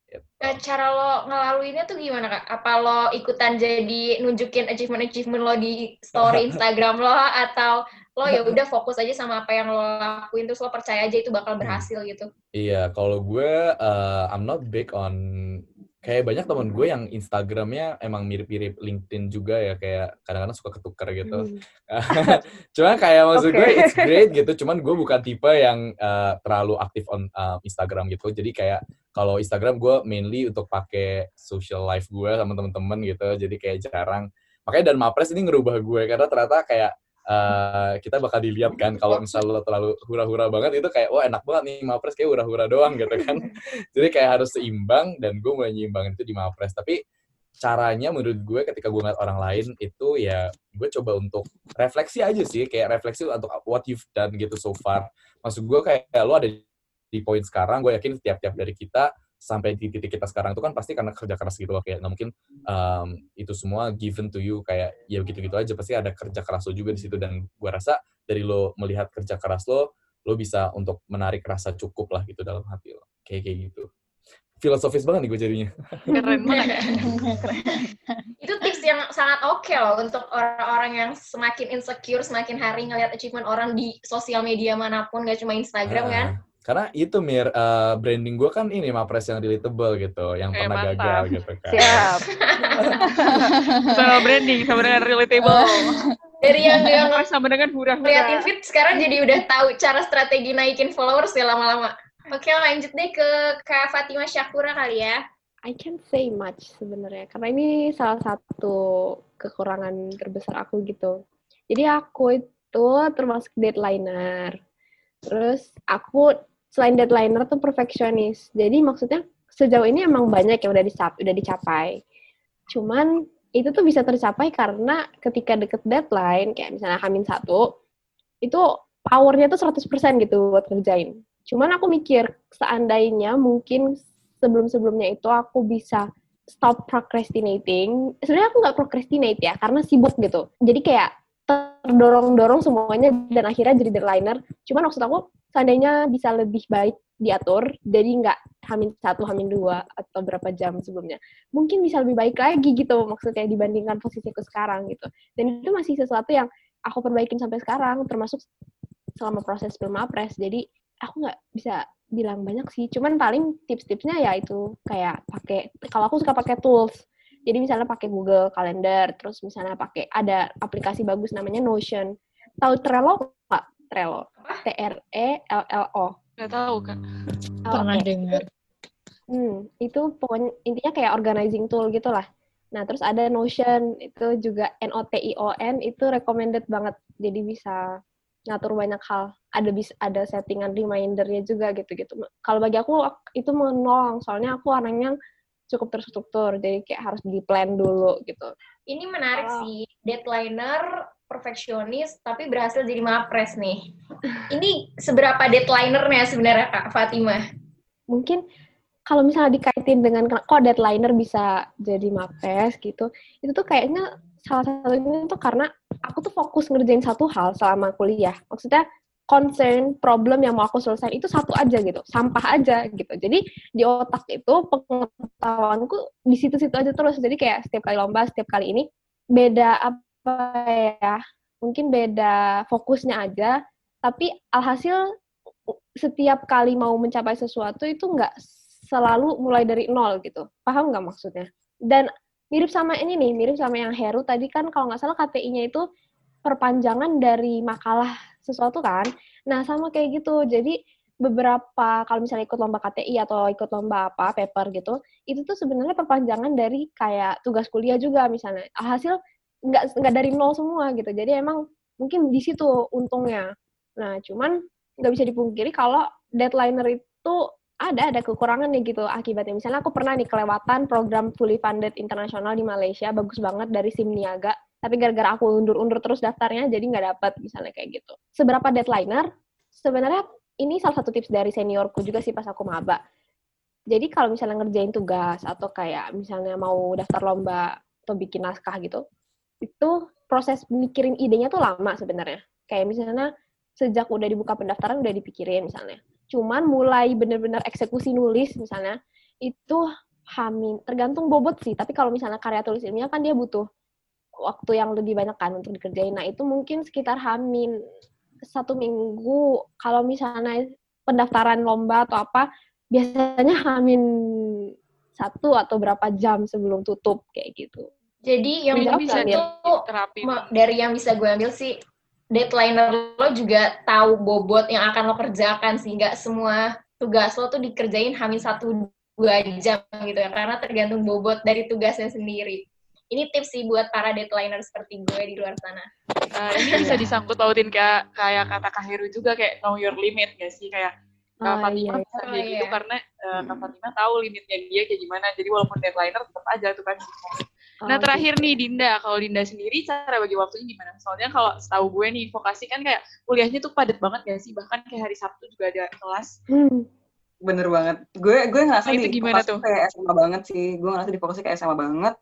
Gitu. Nah, cara lo ngelaluinnya tuh gimana kak? Apa lo ikutan jadi nunjukin achievement-achievement lo di story Instagram lo atau lo ya udah fokus aja sama apa yang lo lakuin terus lo percaya aja itu bakal berhasil gitu? Iya, kalau gue uh, I'm not big on kayak banyak teman gue yang Instagramnya emang mirip-mirip LinkedIn juga ya kayak kadang-kadang suka ketukar gitu. Hmm. cuman kayak maksud okay. gue it's great gitu. Cuman gue bukan tipe yang uh, terlalu aktif on uh, Instagram gitu. Jadi kayak kalau Instagram gue mainly untuk pakai social life gue sama temen-temen gitu. Jadi kayak jarang. Makanya dan Mapres ini ngerubah gue karena ternyata kayak uh, kita bakal dilihat kan kalau misalnya lo terlalu hura-hura banget itu kayak wah enak banget nih Mapres kayak hura-hura doang gitu kan. Jadi kayak harus seimbang dan gue mulai nyimbangin itu di Mapres. Tapi caranya menurut gue ketika gue ngeliat orang lain itu ya gue coba untuk refleksi aja sih kayak refleksi untuk what you've done gitu so far. Maksud gue kayak lo ada di poin sekarang gue yakin tiap-tiap dari kita sampai di titik kita sekarang itu kan pasti karena kerja keras gitu loh kayak nggak mungkin um, itu semua given to you kayak ya gitu-gitu aja pasti ada kerja keras lo juga di situ. Dan gue rasa dari lo melihat kerja keras lo lo bisa untuk menarik rasa cukup lah gitu dalam hati lo. Kayak kayak gitu. Filosofis banget nih gue jadinya. Keren banget. Itu tips yang sangat oke okay loh untuk orang-orang yang semakin insecure semakin hari ngelihat achievement orang di sosial media mana pun gak cuma Instagram uh. kan karena itu Mir, uh, branding gue kan ini Mapres yang relatable gitu, yang eh, pernah mantap. gagal gitu kan. Siap. sama branding, sama dengan relatable. Dari yang dia sama dengan hura-hura. Liatin fit sekarang jadi udah tahu cara strategi naikin followers ya lama-lama. Oke lanjut deh ke Kak Fatima Syakura kali ya. I can't say much sebenarnya, karena ini salah satu kekurangan terbesar aku gitu. Jadi aku itu termasuk deadlineer. Terus aku selain deadlineer tuh perfeksionis. Jadi maksudnya sejauh ini emang banyak yang udah dicap, udah dicapai. Cuman itu tuh bisa tercapai karena ketika deket deadline, kayak misalnya Hamin satu, itu powernya tuh 100% gitu buat ngerjain. Cuman aku mikir, seandainya mungkin sebelum-sebelumnya itu aku bisa stop procrastinating. Sebenarnya aku nggak procrastinate ya, karena sibuk gitu. Jadi kayak terdorong-dorong semuanya dan akhirnya jadi deadliner. Cuman maksud aku, seandainya bisa lebih baik diatur, jadi nggak hamin satu, hamin dua, atau berapa jam sebelumnya. Mungkin bisa lebih baik lagi gitu, maksudnya dibandingkan posisiku sekarang gitu. Dan itu masih sesuatu yang aku perbaikin sampai sekarang, termasuk selama proses film apres. Jadi aku nggak bisa bilang banyak sih. Cuman paling tips-tipsnya ya itu kayak pakai, kalau aku suka pakai tools. Jadi misalnya pakai Google Calendar, terus misalnya pakai ada aplikasi bagus namanya Notion. Tahu Trello nggak? Trello. T R E L L O. Nggak tahu kak. Oh, Pernah oke. dengar. Hmm, itu pokoknya intinya kayak organizing tool gitulah. Nah, terus ada Notion, itu juga N O T I O N itu recommended banget. Jadi bisa ngatur banyak hal. Ada bisa ada settingan remindernya juga gitu-gitu. Kalau bagi aku ak- itu menolong, soalnya aku orangnya cukup terstruktur, jadi kayak harus di plan dulu gitu. Ini menarik Oh. sih, deadliner, perfeksionis, tapi berhasil jadi mapres nih. Ini seberapa deadlinernya sebenarnya Kak Fatimah? Mungkin kalau misalnya dikaitin dengan kok deadliner bisa jadi mapres gitu, itu tuh kayaknya salah satunya tuh karena aku tuh fokus ngerjain satu hal selama kuliah. Maksudnya concern, problem yang mau aku selesai itu satu aja gitu, sampah aja gitu. Jadi di otak itu pengetahuanku di situ-situ aja terus. Jadi kayak setiap kali lomba, setiap kali ini beda apa ya? Mungkin beda fokusnya aja, tapi alhasil setiap kali mau mencapai sesuatu itu nggak selalu mulai dari nol gitu. Paham nggak maksudnya? Dan mirip sama ini nih, mirip sama yang Heru tadi kan kalau nggak salah KTI-nya itu perpanjangan dari makalah sesuatu kan. Nah, sama kayak gitu. Jadi beberapa kalau misalnya ikut lomba KTI atau ikut lomba apa paper gitu, itu tuh sebenarnya perpanjangan dari kayak tugas kuliah juga misalnya. Hasil nggak nggak dari nol semua gitu. Jadi emang mungkin di situ untungnya. Nah, cuman nggak bisa dipungkiri kalau deadliner itu ada ada kekurangannya gitu akibatnya. Misalnya aku pernah nih kelewatan program fully funded internasional di Malaysia, bagus banget dari SIM Niaga, tapi gara-gara aku undur-undur terus daftarnya, jadi nggak dapat misalnya kayak gitu. Seberapa deadliner? Sebenarnya ini salah satu tips dari seniorku juga sih pas aku maba. Jadi kalau misalnya ngerjain tugas atau kayak misalnya mau daftar lomba atau bikin naskah gitu, itu proses mikirin idenya tuh lama sebenarnya. Kayak misalnya sejak udah dibuka pendaftaran udah dipikirin misalnya. Cuman mulai bener-bener eksekusi nulis misalnya, itu hamin, tergantung bobot sih. Tapi kalau misalnya karya tulis ilmiah kan dia butuh waktu yang lebih banyak kan untuk dikerjain. Nah itu mungkin sekitar hamin satu minggu. Kalau misalnya pendaftaran lomba atau apa, biasanya hamin satu atau berapa jam sebelum tutup kayak gitu. Jadi yang Jadi penting bisa itu Terapi. ma- dari yang bisa gue ambil sih deadliner lo juga tahu bobot yang akan lo kerjakan sih nggak semua tugas lo tuh dikerjain hamil satu dua jam gitu ya karena tergantung bobot dari tugasnya sendiri. Ini tips sih buat para deadliner seperti gue di luar sana. Nah, ini bisa disangkut pautin kayak kayak kata Kak Heru juga kayak know your limit gak sih kayak Kak Oh, Fatimah iya. bisa Oh, kayak gitu iya. karena eh, Kak Fatimah tahu limitnya dia kayak gimana jadi walaupun deadliner tetap aja tuh kan Nah Oh, terakhir nih Dinda, kalau Dinda sendiri cara bagi waktunya gimana? Soalnya kalau setahu gue nih vokasi kan kayak kuliahnya tuh padat banget gak sih? Bahkan kayak hari Sabtu juga ada kelas. Hmm. Bener banget. Gue gue ngerasa Nah, di gimana vokasi tuh? kayak SMA banget sih. Gue ngerasa di vokasi kayak SMA banget.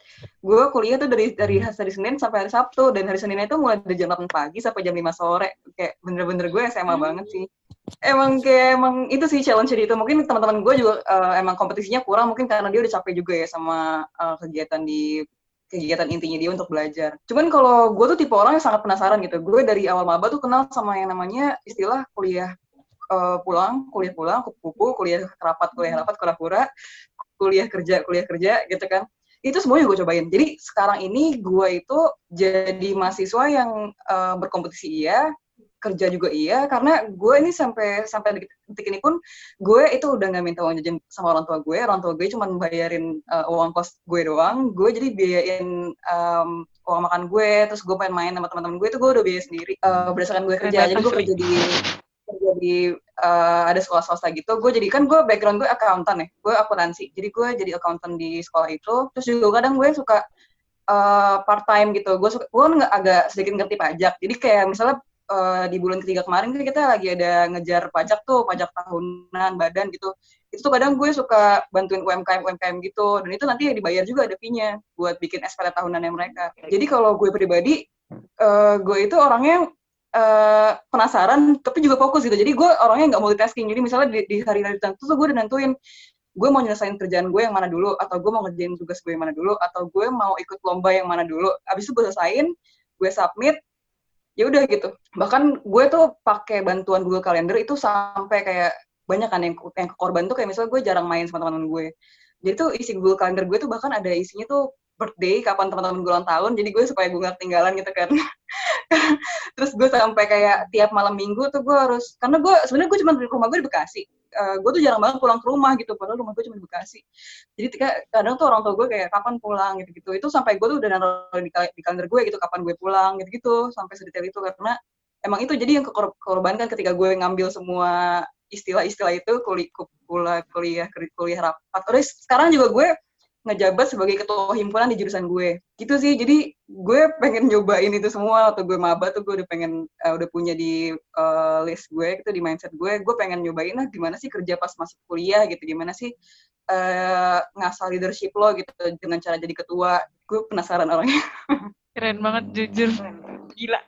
Gue kuliah tuh dari dari hari Senin sampai hari Sabtu dan hari Seninnya itu mulai dari jam 8 pagi sampai jam 5 sore. Kayak bener-bener gue SMA Hmm. banget sih. Emang kayak emang itu sih challenge itu. Mungkin teman-teman gue juga eh, emang kompetisinya kurang mungkin karena dia udah capek juga ya sama eh, kegiatan di kegiatan intinya dia untuk belajar. Cuman kalau gue tuh tipe orang yang sangat penasaran gitu. Gue dari awal maba tuh kenal sama yang namanya istilah kuliah eh, pulang, kuliah pulang, kupu-kupu, kuliah rapat, kuliah rapat, kura-kura, kuliah kerja, kuliah kerja, gitu kan. Itu semuanya gue cobain. Jadi sekarang ini gue itu jadi mahasiswa yang eh, berkompetisi iya, kerja juga iya, karena gue ini sampai sampai detik, detik ini pun gue itu udah nggak minta uang jajan sama orang tua gue, orang tua gue cuma bayarin eh, uang kos gue doang, gue jadi biayain em, uang makan gue, terus gue pengen main sama teman-teman gue itu gue udah biaya sendiri eh, berdasarkan gue kerja, jadi gue kerja di kerja di eh, ada sekolah swasta gitu, gue jadi kan gue background gue akuntan ya, gue akuntansi, jadi gue jadi akuntan di sekolah itu, terus juga kadang gue suka uh, part time gitu. Gue gue kan agak sedikit ngerti pajak. Jadi kayak misalnya uh, di bulan ketiga kemarin kan kita lagi ada ngejar pajak tuh, pajak tahunan badan gitu. Itu tuh kadang gue suka bantuin UMKM UMKM gitu. Dan itu nanti dibayar juga ada fee-nya buat bikin SPT tahunannya mereka. Jadi kalau gue pribadi, uh, gue itu orangnya uh, penasaran tapi juga fokus gitu. Jadi gue orangnya nggak multitasking. Jadi misalnya di, di hari-hari tertentu tuh gue udah nentuin gue mau nyelesain kerjaan gue yang mana dulu atau gue mau ngerjain tugas gue yang mana dulu atau gue mau ikut lomba yang mana dulu. Abis itu gue selesain, gue submit, ya udah gitu. Bahkan gue tuh pakai bantuan Google Calendar itu sampai kayak banyak kan yang yang korban tuh kayak misalnya gue jarang main sama teman-teman gue. Jadi tuh isi Google Calendar gue tuh bahkan ada isinya tuh birthday kapan teman-teman gue ulang tahun jadi gue supaya gue nggak ketinggalan gitu kan. Terus gue sampai kayak tiap malam minggu tuh gue harus karena gue sebenarnya gue cuma di rumah gue di Bekasi uh, gue tuh jarang banget pulang ke rumah gitu padahal rumah gue cuma di Bekasi. Jadi kadang tuh orang tua gue kayak kapan pulang? gitu gitu itu sampai gue tuh udah naruh di, di kalender gue gitu kapan gue pulang? gitu gitu sampai sedetail itu. Karena emang itu jadi yang kekorbankan ketika gue ngambil semua istilah-istilah itu kuliah kuliah kuliah rapat. Terus sekarang juga gue ngejabat sebagai ketua himpunan di jurusan gue. Gitu sih. Jadi gue pengen nyobain itu semua. Atau gue maba tuh gue udah pengen uh, udah punya di uh, list gue gitu di mindset gue. Gue pengen nyobain lah gimana sih kerja pas masuk kuliah? Gitu. Gimana sih uh, ngasal leadership lo? Gitu dengan cara jadi ketua. Gue penasaran orangnya. Keren banget jujur. Gila.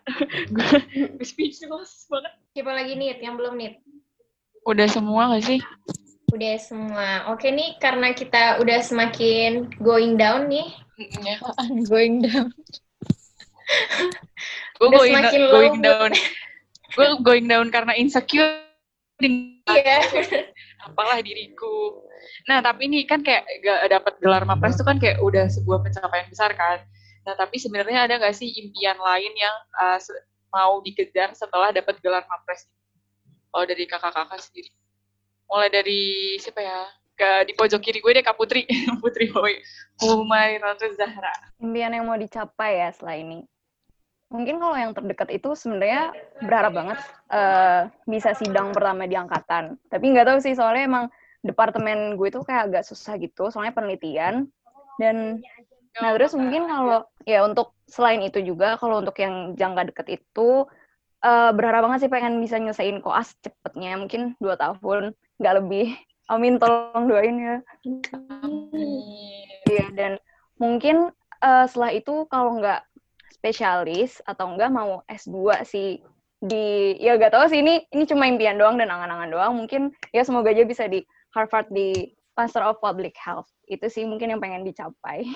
Gue speechless banget. Siapa lagi nih yang belum nih udah semua gak sih Udah semua. Oke nih, karena kita udah semakin going down nih. Going down. gue going, semakin da going down. gue going down karena insecure. Iya. Apalah diriku. Nah, tapi ini kan kayak gak dapat gelar mapres itu kan kayak udah sebuah pencapaian besar kan. Nah, tapi sebenarnya ada gak sih impian lain yang uh, mau dikejar setelah dapat gelar mapres? Oh, dari kakak-kakak sendiri mulai dari siapa ya? Ke di pojok kiri gue deh Kak Putri. Putri Boy Ratu Zahra. Impian yang mau dicapai ya setelah ini. Mungkin kalau yang terdekat itu sebenarnya berharap banget uh, bisa sidang pertama di angkatan. Tapi nggak tahu sih soalnya emang departemen gue itu kayak agak susah gitu soalnya penelitian. Dan nah terus mungkin kalau ya untuk selain itu juga kalau untuk yang jangka deket itu uh, berharap banget sih pengen bisa nyelesain koas cepetnya mungkin dua tahun nggak lebih. Amin tolong doain ya. Iya dan mungkin uh, setelah itu kalau nggak spesialis atau enggak mau S2 sih di ya gak tahu sih ini ini cuma impian doang dan angan-angan doang. Mungkin ya semoga aja bisa di Harvard di Master of Public Health. Itu sih mungkin yang pengen dicapai.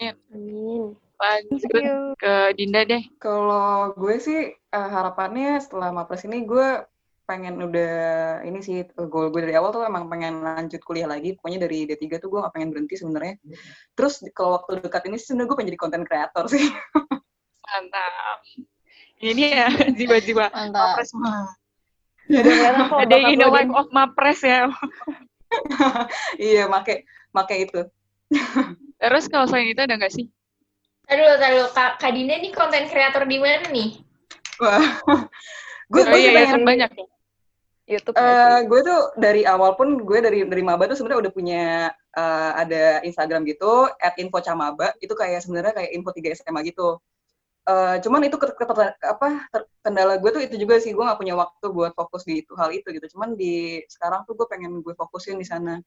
Iya. Amin. Lanjut ke Dinda deh. Kalau gue sih uh, harapannya setelah mapres ini gue pengen udah ini sih goal gue dari awal tuh emang pengen lanjut kuliah lagi. Pokoknya dari D3 tuh gue gak pengen berhenti sebenarnya. Terus kalau waktu dekat ini sebenarnya gue pengen jadi konten kreator sih. Mantap. Ini ya jiwa-jiwa. Mapres mah. Ada in the life of mapres ya. Iya make make itu. Terus kalau selain itu ada nggak sih? Aduh aduh kak, kak Dinda nih konten kreator di mana nih? Wah. Gue oh, iya, iya, banyak ya YouTube. Uh, gue tuh dari awal pun gue dari dari maba tuh sebenarnya udah punya uh, ada Instagram gitu @infocamaba itu kayak sebenarnya kayak info 3 SMA gitu. Uh, cuman itu ke, apa kendala gue tuh itu juga sih gue gak punya waktu buat fokus di itu hal itu gitu. Cuman di sekarang tuh gue pengen gue fokusin di sana.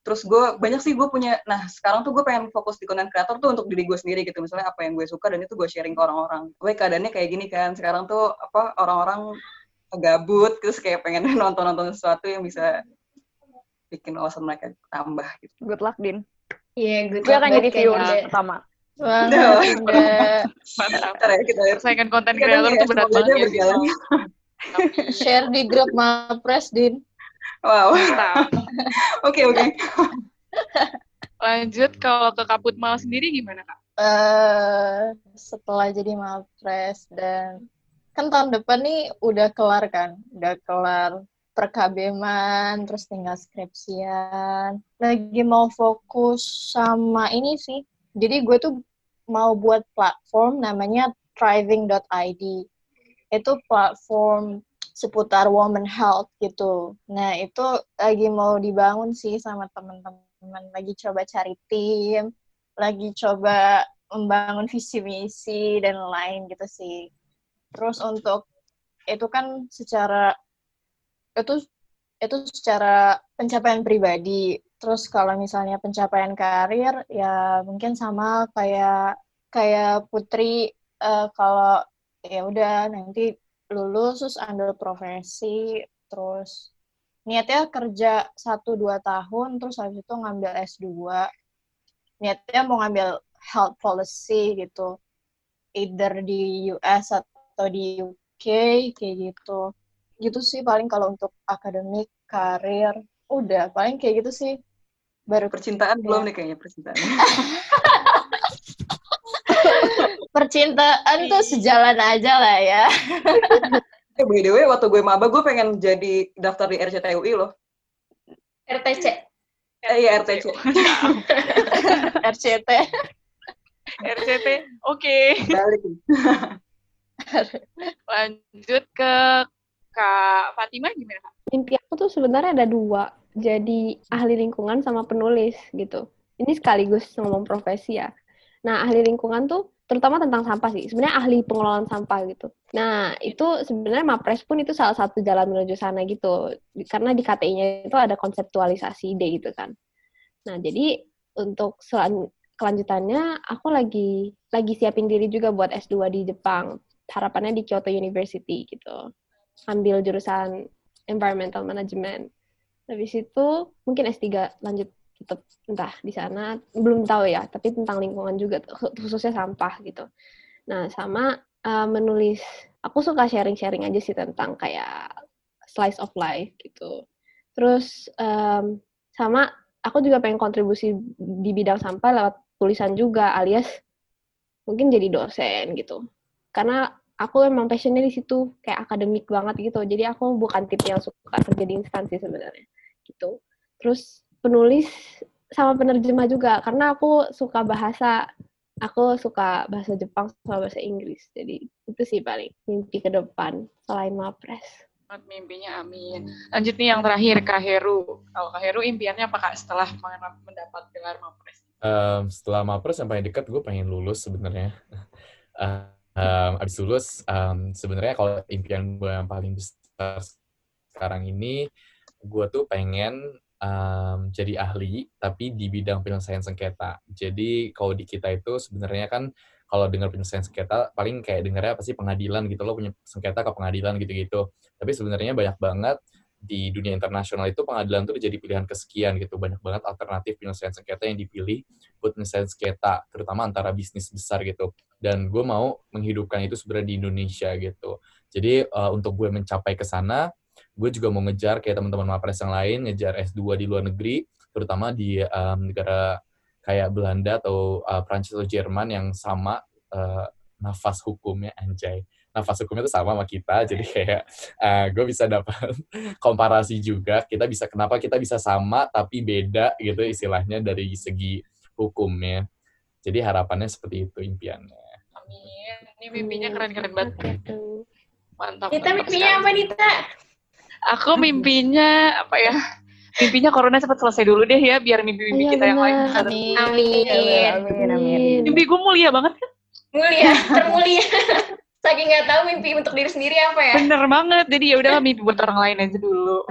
Terus gue banyak sih gue punya. Nah sekarang tuh gue pengen fokus di konten kreator tuh untuk diri gue sendiri gitu. Misalnya apa yang gue suka dan itu gue sharing ke orang-orang. Gue keadaannya kayak gini kan. Sekarang tuh apa orang-orang gabut terus kayak pengen nonton-nonton sesuatu yang bisa bikin wawasan mereka tambah gitu. Good luck, Din. Iya, yeah, good Gue akan jadi viewer pertama. Wah, no. Mantap. Ya, kita Saingan konten kreator tuh berat banget ya. Share di grup Mapres, Din. Wow. Oke, oke. Lanjut, kalau ke Kaput Mal sendiri gimana, Kak? Uh, setelah jadi Mapres dan kan tahun depan nih udah kelar kan, udah kelar perkabeman, terus tinggal skripsian. Lagi mau fokus sama ini sih. Jadi gue tuh mau buat platform namanya thriving.id. Itu platform seputar woman health gitu. Nah, itu lagi mau dibangun sih sama teman-teman. Lagi coba cari tim. lagi coba membangun visi misi dan lain gitu sih. Terus untuk itu kan secara itu itu secara pencapaian pribadi. Terus kalau misalnya pencapaian karir ya mungkin sama kayak kayak Putri uh, kalau ya udah nanti lulus terus ambil profesi terus niatnya kerja satu dua tahun terus habis itu ngambil S2 niatnya mau ngambil health policy gitu either di US atau di UK kayak gitu gitu sih paling kalau untuk akademik karir udah paling kayak gitu sih baru percintaan ya. belum nih kayaknya percintaan percintaan tuh sejalan aja lah ya Eh, by the way, waktu gue maba, gue pengen jadi daftar di RCTUI loh. RTC? Eh, iya, RTC. RCT. RCT, oke. Balik. Lanjut ke Kak Fatima gimana? Mimpi aku tuh sebenarnya ada dua. Jadi ahli lingkungan sama penulis gitu. Ini sekaligus ngomong profesi ya. Nah, ahli lingkungan tuh terutama tentang sampah sih. Sebenarnya ahli pengelolaan sampah gitu. Nah, itu sebenarnya Mapres pun itu salah satu jalan menuju sana gitu. Karena di KTI-nya itu ada konseptualisasi ide gitu kan. Nah, jadi untuk selan kelanjutannya aku lagi lagi siapin diri juga buat S2 di Jepang. Harapannya di Kyoto University gitu. Ambil jurusan environmental management. Habis itu mungkin S3 lanjut tetap entah di sana belum tahu ya tapi tentang lingkungan juga khususnya sampah gitu nah sama uh, menulis aku suka sharing-sharing aja sih tentang kayak slice of life gitu terus um, sama aku juga pengen kontribusi di bidang sampah lewat tulisan juga alias mungkin jadi dosen gitu karena aku emang passionnya di situ kayak akademik banget gitu. Jadi aku bukan tipe yang suka kerja di instansi sebenarnya gitu. Terus penulis sama penerjemah juga karena aku suka bahasa aku suka bahasa Jepang sama bahasa Inggris. Jadi itu sih paling mimpi ke depan selain mapres. Mimpinya amin. Lanjut nih yang terakhir Kak Heru. Kalau Kak Heru impiannya apa Kak setelah mendapat gelar mapres? Um, setelah mapres yang paling dekat gue pengen lulus sebenarnya. Uh, um, abis lulus um, sebenarnya kalau impian gue yang paling besar sekarang ini gue tuh pengen um, jadi ahli, tapi di bidang penyelesaian sengketa. Jadi kalau di kita itu sebenarnya kan kalau dengar penyelesaian sengketa paling kayak dengarnya sih pengadilan gitu lo punya sengketa ke pengadilan gitu-gitu. Tapi sebenarnya banyak banget di dunia internasional itu pengadilan tuh jadi pilihan kesekian gitu. Banyak banget alternatif penyelesaian sengketa yang dipilih buat penyelesaian sengketa, terutama antara bisnis besar gitu. Dan gue mau menghidupkan itu sebenarnya di Indonesia gitu. Jadi uh, untuk gue mencapai ke sana, gue juga mau ngejar kayak teman-teman mapres yang lain ngejar S2 di luar negeri terutama di um, negara kayak Belanda atau uh, Prancis atau Jerman yang sama uh, nafas hukumnya anjay nafas hukumnya itu sama sama kita jadi kayak uh, gue bisa dapat komparasi juga kita bisa kenapa kita bisa sama tapi beda gitu istilahnya dari segi hukumnya jadi harapannya seperti itu impiannya amin ini mimpinya keren-keren banget mantap kita mimpinya apa Nita aku mimpinya apa ya? Mimpinya corona cepat selesai dulu deh ya, biar mimpi-mimpi iya, kita yang lain amin. Amin. amin. Amin. Mimpi gue mulia banget kan? Mulia, termulia. Saking nggak tahu mimpi untuk diri sendiri apa ya? Bener banget. Jadi ya udahlah mimpi buat orang lain aja dulu.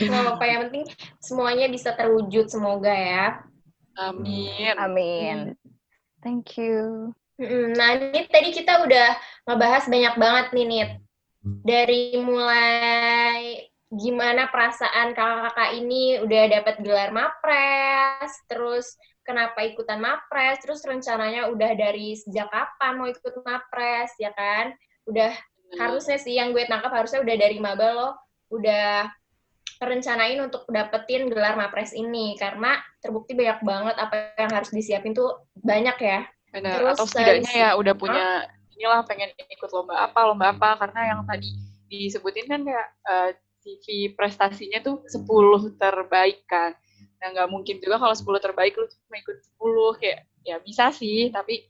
Nggak apa yang penting semuanya bisa terwujud semoga ya. Amin. Amin. Thank you. Nah, ini tadi kita udah ngebahas banyak banget nih, Nit. Dari mulai gimana perasaan kakak-kakak ini udah dapat gelar mapres, terus kenapa ikutan mapres, terus rencananya udah dari sejak kapan mau ikut mapres, ya kan? Udah hmm. harusnya sih yang gue tangkap harusnya udah dari maba lo, udah rencanain untuk dapetin gelar mapres ini karena terbukti banyak banget apa yang harus disiapin tuh banyak ya. Benar. Terus, Atau setidaknya ya udah punya inilah pengen ikut lomba apa lomba apa karena yang tadi disebutin kan kayak uh, eh, CV prestasinya tuh 10 terbaik kan nah nggak mungkin juga kalau 10 terbaik lu cuma ikut 10 kayak ya bisa sih tapi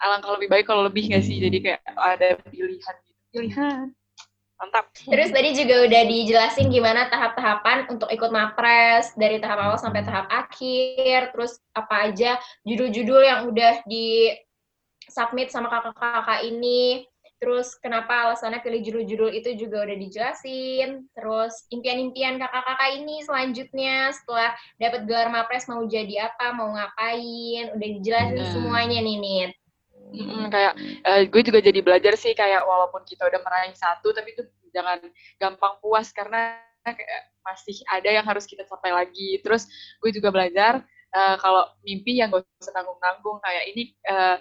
alangkah lebih baik kalau lebih nggak sih jadi kayak ada pilihan gitu pilihan Mantap. Terus tadi juga udah dijelasin gimana tahap-tahapan untuk ikut mapres dari tahap awal sampai tahap akhir. Terus apa aja judul-judul yang udah di submit sama kakak-kakak ini. Terus kenapa alasannya pilih judul-judul itu juga udah dijelasin. Terus impian-impian kakak-kakak ini selanjutnya setelah dapat gelar mapres mau jadi apa, mau ngapain, udah dijelasin Benar. semuanya nih Nit. Mm, kayak eh, gue juga jadi belajar sih kayak walaupun kita udah meraih satu tapi itu jangan gampang puas karena kayak masih ada yang harus kita capai lagi. Terus gue juga belajar eh, kalau mimpi yang gak usah tanggung-tanggung kayak ini eh,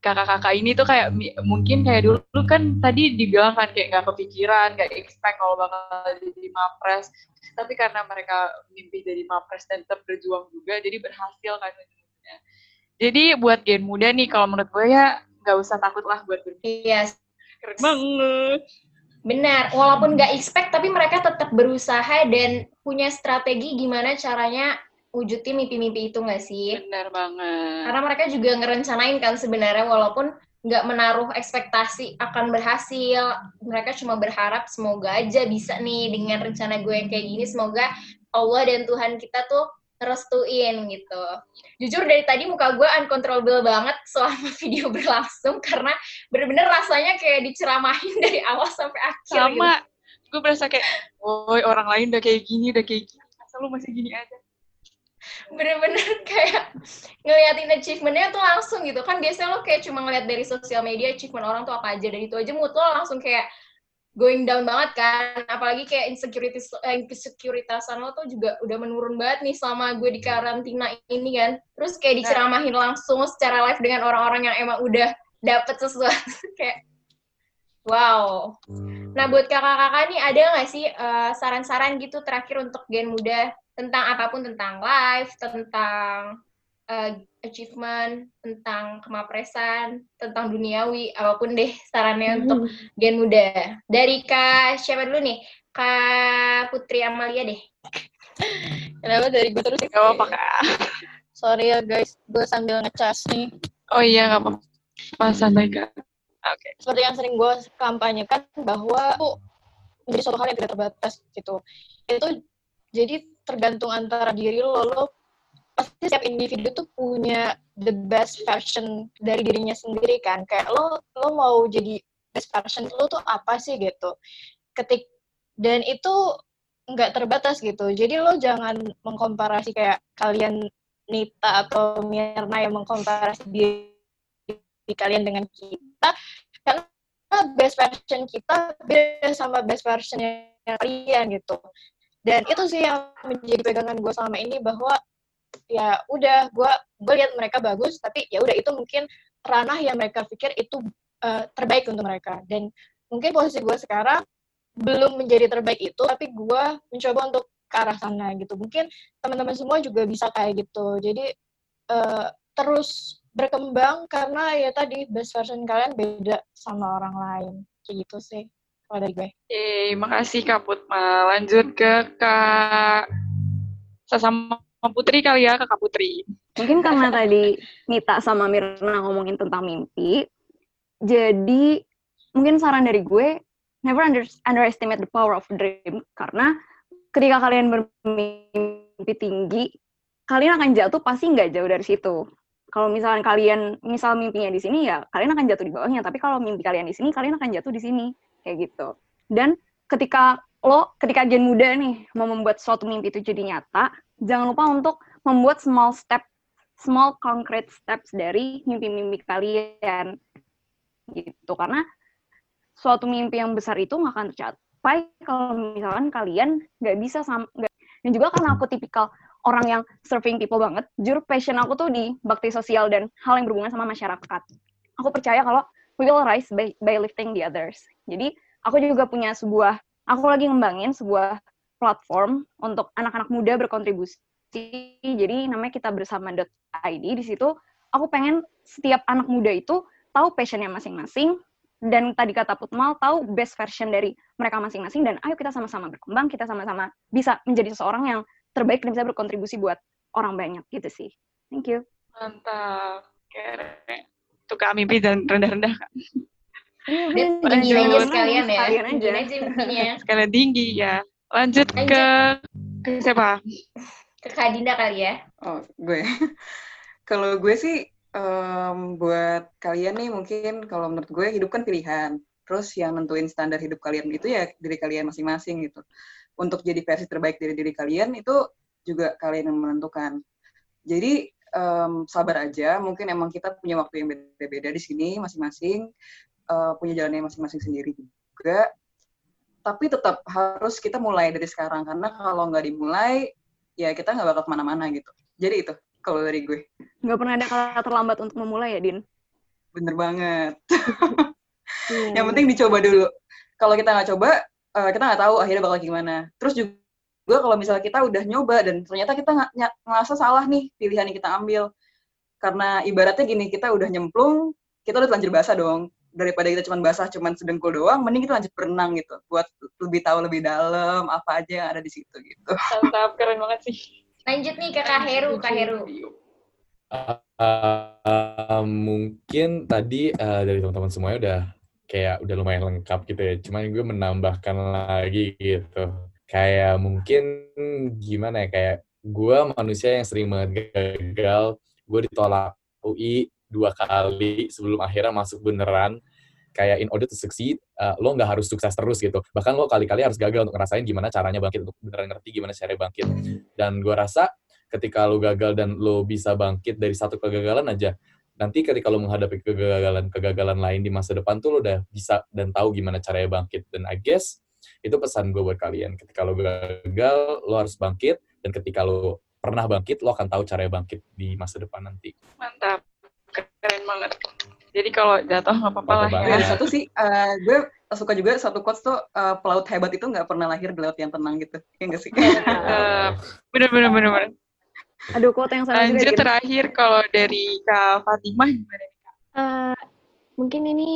kakak-kakak ini tuh kayak mungkin kayak dulu kan tadi dibilang kan kayak nggak kepikiran, nggak expect kalau bakal jadi mapres. Tapi karena mereka mimpi jadi mapres dan tetap berjuang juga, jadi berhasil kan. Jadi buat gen muda nih, kalau menurut gue ya nggak usah takut lah buat bermimpi. Iya, Keren banget. Benar, walaupun nggak expect, tapi mereka tetap berusaha dan punya strategi gimana caranya wujudin mimpi-mimpi itu nggak sih? Benar banget. Karena mereka juga ngerencanain kan sebenarnya, walaupun nggak menaruh ekspektasi akan berhasil, mereka cuma berharap semoga aja bisa nih dengan rencana gue yang kayak gini, semoga Allah dan Tuhan kita tuh restuin gitu. Jujur dari tadi muka gue uncontrollable banget selama video berlangsung karena bener-bener rasanya kayak diceramahin dari awal sampai akhir gitu. Sama. Gue berasa kayak, woi orang lain udah kayak gini, udah kayak gini. Masa lu masih gini aja? Bener-bener kayak ngeliatin achievementnya tuh langsung gitu. Kan biasanya lo kayak cuma ngeliat dari sosial media achievement orang tuh apa aja dan itu aja mood lo langsung kayak going down banget kan. Apalagi kayak insecurities eh, insekuritasan lo tuh juga udah menurun banget nih selama gue di karantina ini kan. Terus kayak diceramahin langsung secara live dengan orang-orang yang emang udah dapet sesuatu. Kayak wow nah buat kakak-kakak nih ada nggak sih eh, saran-saran gitu terakhir untuk gen muda tentang apa pun tentang live, tentang uh, achievement, tentang kemapresan, tentang duniawi, apa pun deh sarannya untuk gen muda. Dari Kak siapa dulu nih? Kak Putri Amalia deh. Kenapa dari gue terus? Gak apa-apa, Kak. Sorry ya guys, gue sambil ngecas nih. Oh iya, gak apa-apa. Santai, Kak. Oke. Seperti yang sering gue kampanyekan bahwa itu menjadi suatu hal yang tidak terbatas gitu. Itu jadi tergantung antara diri lo, lo pasti setiap individu tuh punya the best version dari dirinya sendiri kan. Kayak lo lo mau jadi best version lo tuh apa sih gitu. Ketik dan itu nggak terbatas gitu. Jadi lo jangan mengkomparasi kayak kalian Nita atau Mirna yang mengkomparasi diri kalian dengan kita karena best version kita beda sama best version kalian gitu. Dan itu sih yang menjadi pegangan gue selama ini bahwa ya udah gue gue lihat mereka bagus tapi ya udah itu mungkin ranah yang mereka pikir itu uh, terbaik untuk mereka. Dan mungkin posisi gue sekarang belum menjadi terbaik itu tapi gue mencoba untuk ke arah sana gitu. Mungkin teman-teman semua juga bisa kayak gitu. Jadi uh, terus berkembang karena ya tadi best version kalian beda sama orang lain kayak gitu sih kalau dari gue. Oke, makasih Kak Putma. Lanjut ke Kak sama Putri kali ya, Kak Putri. Mungkin karena tadi Nita sama Mirna ngomongin tentang mimpi, jadi mungkin saran dari gue, never under, underestimate the power of dream, karena ketika kalian bermimpi tinggi, kalian akan jatuh pasti nggak jauh dari situ. Kalau misalnya kalian, misal mimpinya di sini ya, kalian akan jatuh di bawahnya. Tapi kalau mimpi kalian di sini, kalian akan jatuh di sini, kayak gitu. Dan ketika lo, ketika gen muda nih mau membuat suatu mimpi itu jadi nyata, jangan lupa untuk membuat small step, small concrete steps dari mimpi-mimpi kalian, gitu. Karena suatu mimpi yang besar itu nggak akan tercapai kalau misalkan kalian nggak bisa sam gak, dan juga karena aku tipikal orang yang serving people banget, jujur passion aku tuh di bakti sosial dan hal yang berhubungan sama masyarakat. Aku percaya kalau we will rise by, by lifting the others. Jadi aku juga punya sebuah, aku lagi ngembangin sebuah platform untuk anak-anak muda berkontribusi. Jadi namanya kita bersama.id. Di situ aku pengen setiap anak muda itu tahu passionnya masing-masing, dan tadi kata Putmal tahu best version dari mereka masing-masing dan ayo kita sama-sama berkembang, kita sama-sama bisa menjadi seseorang yang terbaik dan bisa berkontribusi buat orang banyak gitu sih. Thank you. Mantap. Keren. Itu Kak mimpi dan rendah-rendah, Kak. Dia aja sekalian ya. Sekalian aja. Tinggiin aja mimpinya. Sekalian tinggi ya. Lanjut ke ke siapa? Ke Kak Dinda kali ya. Oh, gue. kalau gue sih em, buat kalian nih mungkin kalau menurut gue hidup kan pilihan. Terus yang nentuin standar hidup kalian itu ya diri kalian masing-masing gitu. Untuk jadi versi terbaik dari diri kalian itu juga kalian yang menentukan. Jadi em, sabar aja. Mungkin emang kita punya waktu yang beda-beda di sini masing-masing. eh, punya jalannya masing-masing sendiri juga. Tapi tetap harus kita mulai dari sekarang karena kalau nggak dimulai ya kita nggak bakal ke mana-mana gitu. Jadi itu kalau dari gue. Nggak pernah ada kata terlambat untuk memulai ya, Din? Bener banget. Iya. Yang penting dicoba dulu. Kalau kita nggak coba, eh, kita nggak tahu akhirnya bakal gimana. Terus juga kalau misalnya kita udah nyoba dan ternyata kita nggak ngerasa salah nih pilihan yang kita ambil. Karena ibaratnya gini, kita udah nyemplung, kita udah telanjur basah dong. Daripada kita cuma basah, cuma sedengkul doang, mending kita lanjut berenang gitu. Buat lebih tahu lebih dalam apa aja yang ada di situ gitu. Mantap, keren banget sih. Lanjut nih ke Kak Heru, Kak Heru. Uh, mungkin tadi uh, dari teman-teman semuanya udah kayak udah lumayan lengkap gitu ya. Cuman gue menambahkan lagi gitu. Kayak mungkin gimana ya kayak gue manusia yang sering banget gagal. Gue ditolak UI dua kali sebelum akhirnya masuk beneran. Kayak in order to succeed, uh, lo nggak harus sukses terus gitu. Bahkan lo kali-kali harus gagal untuk ngerasain gimana caranya bangkit, untuk beneran ngerti gimana caranya bangkit. Dan gue rasa ketika lo gagal dan lo bisa bangkit dari satu kegagalan aja, nanti ketika lo menghadapi kegagalan-kegagalan lain di masa depan tuh lo udah bisa dan tahu gimana caranya bangkit. Dan I guess itu pesan gue buat kalian. Ketika lo gagal, lo harus bangkit. Dan ketika lo pernah bangkit, lo akan tahu caranya bangkit di masa depan nanti. Mantap. Keren banget. Jadi kalau jatuh nggak apa-apa lah Apa ya. Satu sih, eh, gue suka juga satu quotes tuh, eh, pelaut hebat itu nggak pernah lahir di laut yang tenang gitu. Ya nggak sih? Mantap. Bener, bener, bener, bener. Aduh, quote yang sama juga, Lanjut Din. terakhir kalau dari Kak Fatimah gimana? Eh, mungkin ini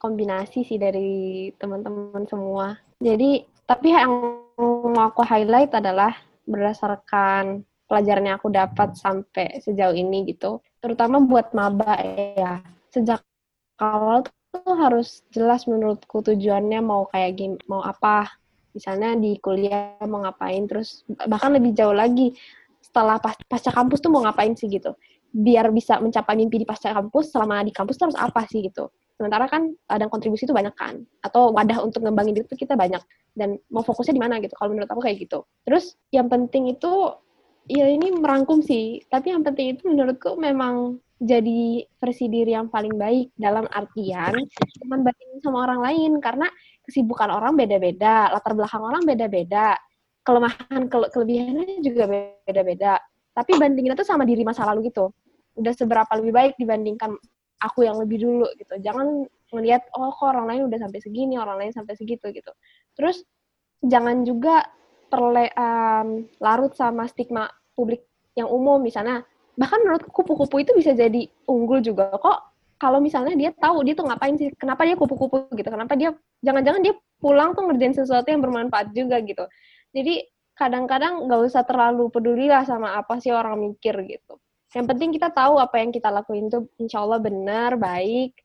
kombinasi sih dari teman-teman semua. Jadi, tapi yang mau aku highlight adalah berdasarkan pelajaran yang aku dapat sampai sejauh ini gitu. Terutama buat maba ya. Sejak awal tuh harus jelas menurutku tujuannya mau kayak gim mau apa. Misalnya di kuliah mau ngapain, terus bahkan lebih jauh lagi setelah pas pasca kampus tuh mau ngapain sih gitu. Biar bisa mencapai mimpi di pasca kampus selama di kampus tuh harus apa sih gitu. Sementara kan ada kontribusi itu banyak kan atau wadah untuk ngembangin diri itu kita banyak. Dan mau fokusnya di mana gitu. Kalau menurut aku kayak gitu. Terus yang penting itu ya ini merangkum sih. Tapi yang penting itu menurutku memang jadi versi diri yang paling baik dalam artian jangan bandingin sama orang lain. Karena kesibukan orang beda-beda latar belakang orang beda-beda kelemahan kele- kelebihannya juga beda-beda. Tapi bandingin itu sama diri masa lalu gitu. Udah seberapa lebih baik dibandingkan aku yang lebih dulu gitu. Jangan ngelihat oh kok orang lain udah sampai segini orang lain sampai segitu gitu. Terus jangan juga terle em, larut sama stigma publik yang umum. Misalnya bahkan menurut kupu-kupu itu bisa jadi unggul juga kok. Kalau misalnya dia tahu dia tuh ngapain sih kenapa dia kupu-kupu gitu kenapa dia jangan-jangan dia pulang tuh ngerjain sesuatu yang bermanfaat juga gitu jadi kadang-kadang nggak usah terlalu peduli lah sama apa sih orang mikir gitu. Yang penting kita tahu apa yang kita lakuin tuh insya Allah benar, baik,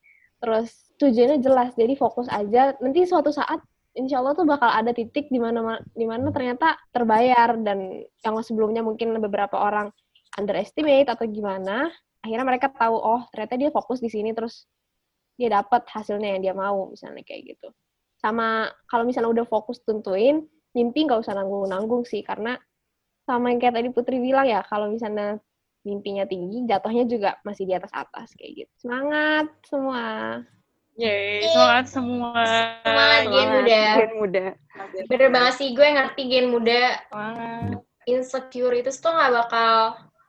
terus tujuannya jelas. Jadi fokus aja. Nanti suatu saat insya Allah tuh bakal ada titik di mana di mana ternyata terbayar dan yang sebelumnya mungkin beberapa orang underestimate atau gimana, akhirnya mereka tahu oh ternyata dia fokus di sini terus dia dapat hasilnya yang dia mau misalnya kayak gitu. Sama kalau misalnya udah fokus tentuin mimpi nggak usah nanggung-nanggung sih karena sama yang kayak tadi Putri bilang ya kalau misalnya mimpinya tinggi jatuhnya juga masih di atas atas kayak gitu semangat semua Yeay, semangat semua. Semangat Gen Muda. Gen muda. Bener banget sih, gue ngerti Gen Muda. Semangat. Insecure itu tuh nggak bakal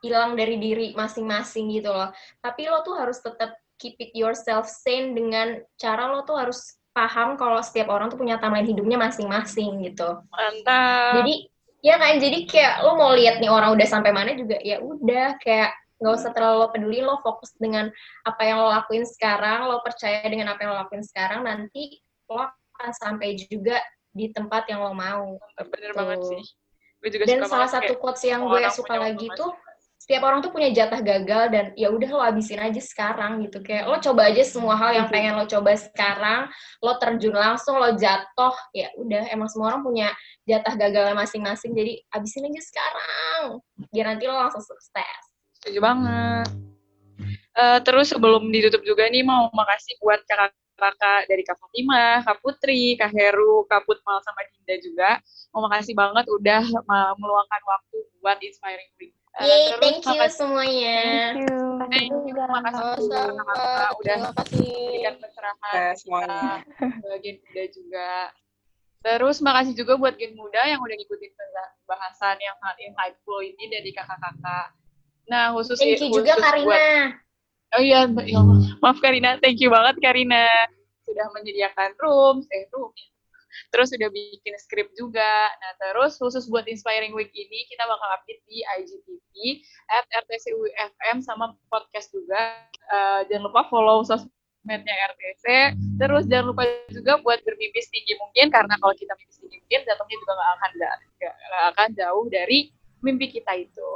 hilang dari diri masing-masing gitu loh. Tapi lo tuh harus tetap keep it yourself sane dengan cara lo tuh harus paham kalau setiap orang tuh punya timeline hidupnya masing-masing gitu. Mantap. Jadi ya kan jadi kayak lo mau lihat nih orang udah sampai mana juga ya udah kayak nggak usah terlalu peduli lo fokus dengan apa yang lo lakuin sekarang lo percaya dengan apa yang lo lakuin sekarang nanti lo akan sampai juga di tempat yang lo mau Bener Gitu. banget sih. Gue juga dan suka salah satu quotes yang gue suka lagi tuh setiap orang tuh punya jatah gagal dan ya udah lo habisin aja sekarang gitu kayak lo coba aja semua hal yang pengen lo coba sekarang lo terjun langsung lo jatuh ya udah emang semua orang punya jatah gagalnya masing-masing jadi habisin aja sekarang biar nanti lo langsung sukses Setuju banget. Eh, terus sebelum ditutup juga nih mau makasih buat kakak-kakak dari Kak Fatimah, Kak Putri, Kak Heru, Kak Putmal sama Dinda juga. Mau makasih banget udah meluangkan waktu buat Inspiring Week. Eh, Yeay, terus thank you makasih- semuanya. Thank you, makasih kakak-kakak udah memberikan pencerahan Eh, semuanya. Gen Muda juga. Terus makasih juga buat Gen Muda yang udah ngikutin bahasan yang sangat insightful ini dari kakak-kakak. Nah, khusus thank you juga khusus Karina. Buat- Oh iya, Mbak- ya maaf Karina, thank you banget Karina. Sudah menyediakan room, eh room. Terus sudah bikin skrip juga. Nah terus khusus buat Inspiring Week ini kita bakal update di IGTV at RTCUFM sama podcast juga. Eh, jangan lupa follow sosmednya RTC. Terus jangan lupa juga buat bermimpi setinggi mungkin karena kalau kita mimpi setinggi mungkin jatuhnya juga nggak akan nggak akan jauh dari mimpi kita itu.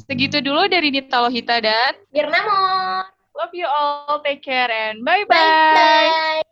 Segitu dulu dari Nita Lohita dan Mirna Mon Love you all. Take care and bye-bye. bye bye